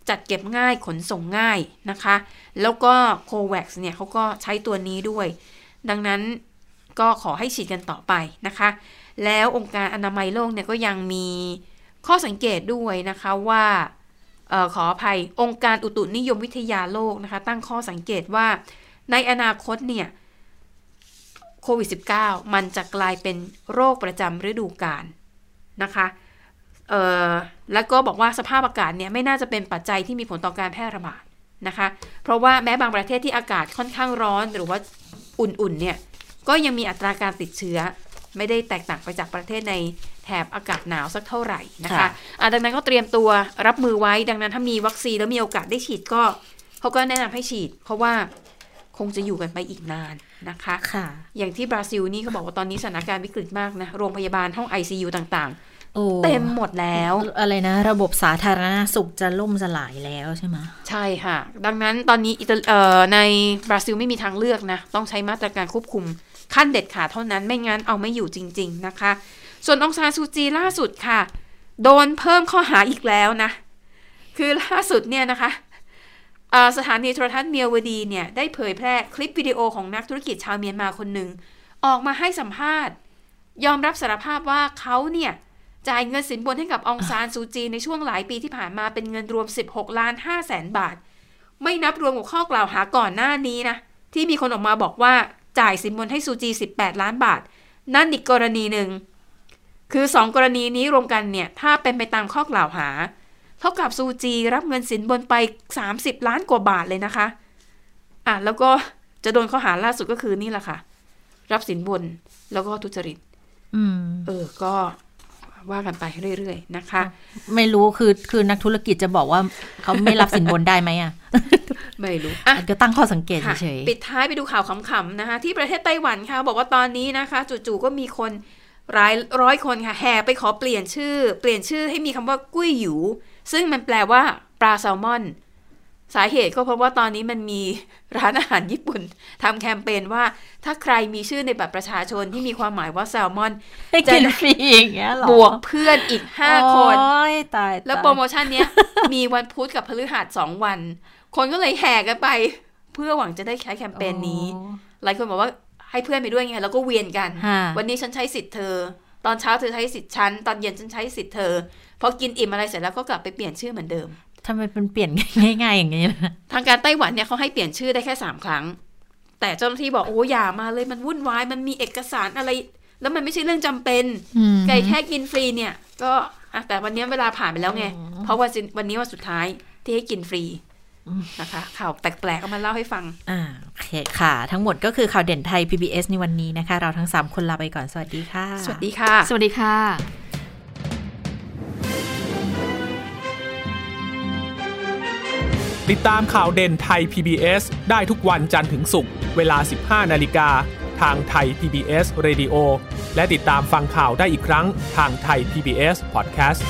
จัดเก็บง่ายขนส่งง่ายนะคะ แล้วก็โควัคเนี่ยเขาก็ใช้ตัวนี้ด้วย ดังนั้น ก็ขอให้ฉีดกันต่อไปนะคะ แล้วองค์การอนามัยโลกเนี่ยก็ยังมีข้อสังเกตด้วยนะคะว่าออขออภัยองค์การอุตุนิยมวิทยาโลกนะคะ ตั้งข้อสังเกตว่าในอนาคตเนี่ยโควิด -19 มันจะกลายเป็นโรคประจำฤดูกาลนะคะเอ่อแล้วก็บอกว่าสภาพอากาศเนี่ยไม่น่าจะเป็นปัจจัยที่มีผลต่อการแพร่ระบาดนะคะ เพราะว่าแม้บางประเทศที่อากาศค่อนข้างร้อนหรือว่าอุ่นๆเนี่ย ก็ยังมีอัตราการติดเชื้อ ไม่ได้แตกต่างไปจากประเทศในแถบอากาศหนาวสักเท่าไหร่นะคะะดังนั้นก็เตรียมตัวรับมือไว้ ดังนั้นถ้ามีวัคซีนแล้วมีโอกาสได้ฉีดก็เขาก็แนะนำให้ฉีด เพราะว่าคงจะอยู่กันไปอีกนานนะคะค่ะ อย่างที่บราซิลนี่เขาบอกว่าตอนนี้สถานการณ์วิกฤตมากนะ โรงพยาบาลห้อง ICU ต่างโอ้ๆเต็มหมดแล้ว อะไรนะ ระบบสาธารณสุขจะล่มสลายแล้วใช่ไหมใช่ค่ะ ดังนั้นตอนนี้อิตาเอ่อในบราซิลไม่มีทางเลือกนะ ต้องใช้มาตรการควบคุม ขั้นเด็ดขาดเท่านั้นไม่งั้นเอาไม่อยู่จริง ๆนะคะ ส่วนองซานซูจีล่าสุดค่ะ โดนเพิ่มข้อหาอีกแล้วนะ คือล่าสุดเนี่ยนะคะสถานีโทรทัศน์เมียวดีเนี่ยได้เผยแพร่คลิปวิดีโอของนักธุรกิจชาวเมียนมาคนหนึ่งออกมาให้สัมภาษณ์ ยอมรับสารภาพว่าเขาเนี่ยจ่ายเงินสินบนให้กับองซานซูจีในช่วงหลายปีที่ผ่านมาเป็นเงินรวม 16 ล้าน5แสนบาท ไม่นับรวมกับข้อกล่าวหาก่อนหน้านี้นะ ที่มีคนออกมาบอกว่า จ่ายสินบนให้ซูจี 18 ล้านบาท นั่นอีกกรณีหนึ่ง คือสองกรณีนี้รวมกันเนี่ย ถ้าเป็นไปตามข้อกล่าวหา เท่ากับซูจีรับเงินสินบนไป 30 ล้านกว่าบาทเลยนะคะ อะแล้วก็จะโดนข้อหาล่าสุดก็คือนี่แหละค่ะ รับสินบนแล้วก็ทุจริตอืมเออ ก็ว่ากันไปเรื่อยๆนะคะ ไม่รู้คือคือนักธุรกิจจะบอกว่าเขาไม่รับสินบนได้ไหมอะ ไม่รู้อะก็ตั้งข้อสังเกตค่ะเฉยปิดท้ายไปดูข่าวขำๆนะคะ ที่ประเทศไต้หวันค่ะ บอกว่าตอนนี้นะคะ จู่ๆก็มีคนหลายร้อยคนค่ะแห่ไปขอเปลี่ยนชื่อ เปลี่ยนชื่อให้มีคำว่ากุ้ยหยูซึ่งมันแปลว่าปลาแซลมอน สาเหตุก็เพราะว่าตอนนี้มันมีร้านอาหารญี่ปุ่นทำแคมเปญว่าถ้าใครมีชื่อในบัตรประชาชนที่มีความหมายว่าแซลมอนๆให้กินฟรีอย่างเงี้ยเหรอบวกเพื่อนอีกห้าคนโอ้ยตายแล้วตายโปรโมชั่นเนี้ยมีวันพุธกับพฤหัสสองวัน คนก็เลยแห่กันไป เพื่อหวังจะได้ใช้แคมเปญนี้ หลายคนบอกว่าให้เพื่อนไปด้วยไงแล้วก็เวียนกันฮะวันนี้ฉันใช้สิทธิ์เธอ ตอนเช้าเธอใช้สิทธิ์ฉัน ตอนเย็นฉันใช้สิทธิ์เธอพอกินอิ่มอะไรเสร็จแล้วก็กลับไปเปลี่ยนชื่อเหมือนเดิมทำไมเป็นเปลี่ยนง่ายๆอย่างนี้นะทางการไต้หวันเนี่ยเขาให้เปลี่ยนชื่อได้แค่สามครั้ง แต่เจ้าหน้าที่บอกโอ้อย่ามาเลยมันวุ่นวายมันมีเอกสารอะไร แล้วมันไม่ใช่เรื่องจำเป็นอืมไก่แค่กินฟรีเนี่ย ก็อะแต่วันนี้เวลาผ่านไปแล้วไง เพราะว่าวันนี้วันสุดท้ายที่ให้กินฟรี นะคะข่าวแปลกๆเอามาเล่าให้ฟัง อ่าโอเคค่ะ ทั้งหมดก็คือข่าวเด่นไทย PBS ในวันนี้นะคะ เราทั้ง 3 คนลาไปก่อน สวัสดีค่ะ สวัสดีค่ะ สวัสดีค่ะ ติดตามข่าวเด่นไทย PBS ได้ทุกวันจันทร์ถึงศุกร์เวลา 15 นาฬิกา ทางไทย PBS Radio และติดตามฟังข่าวได้อีกครั้งทางไทย PBS Podcast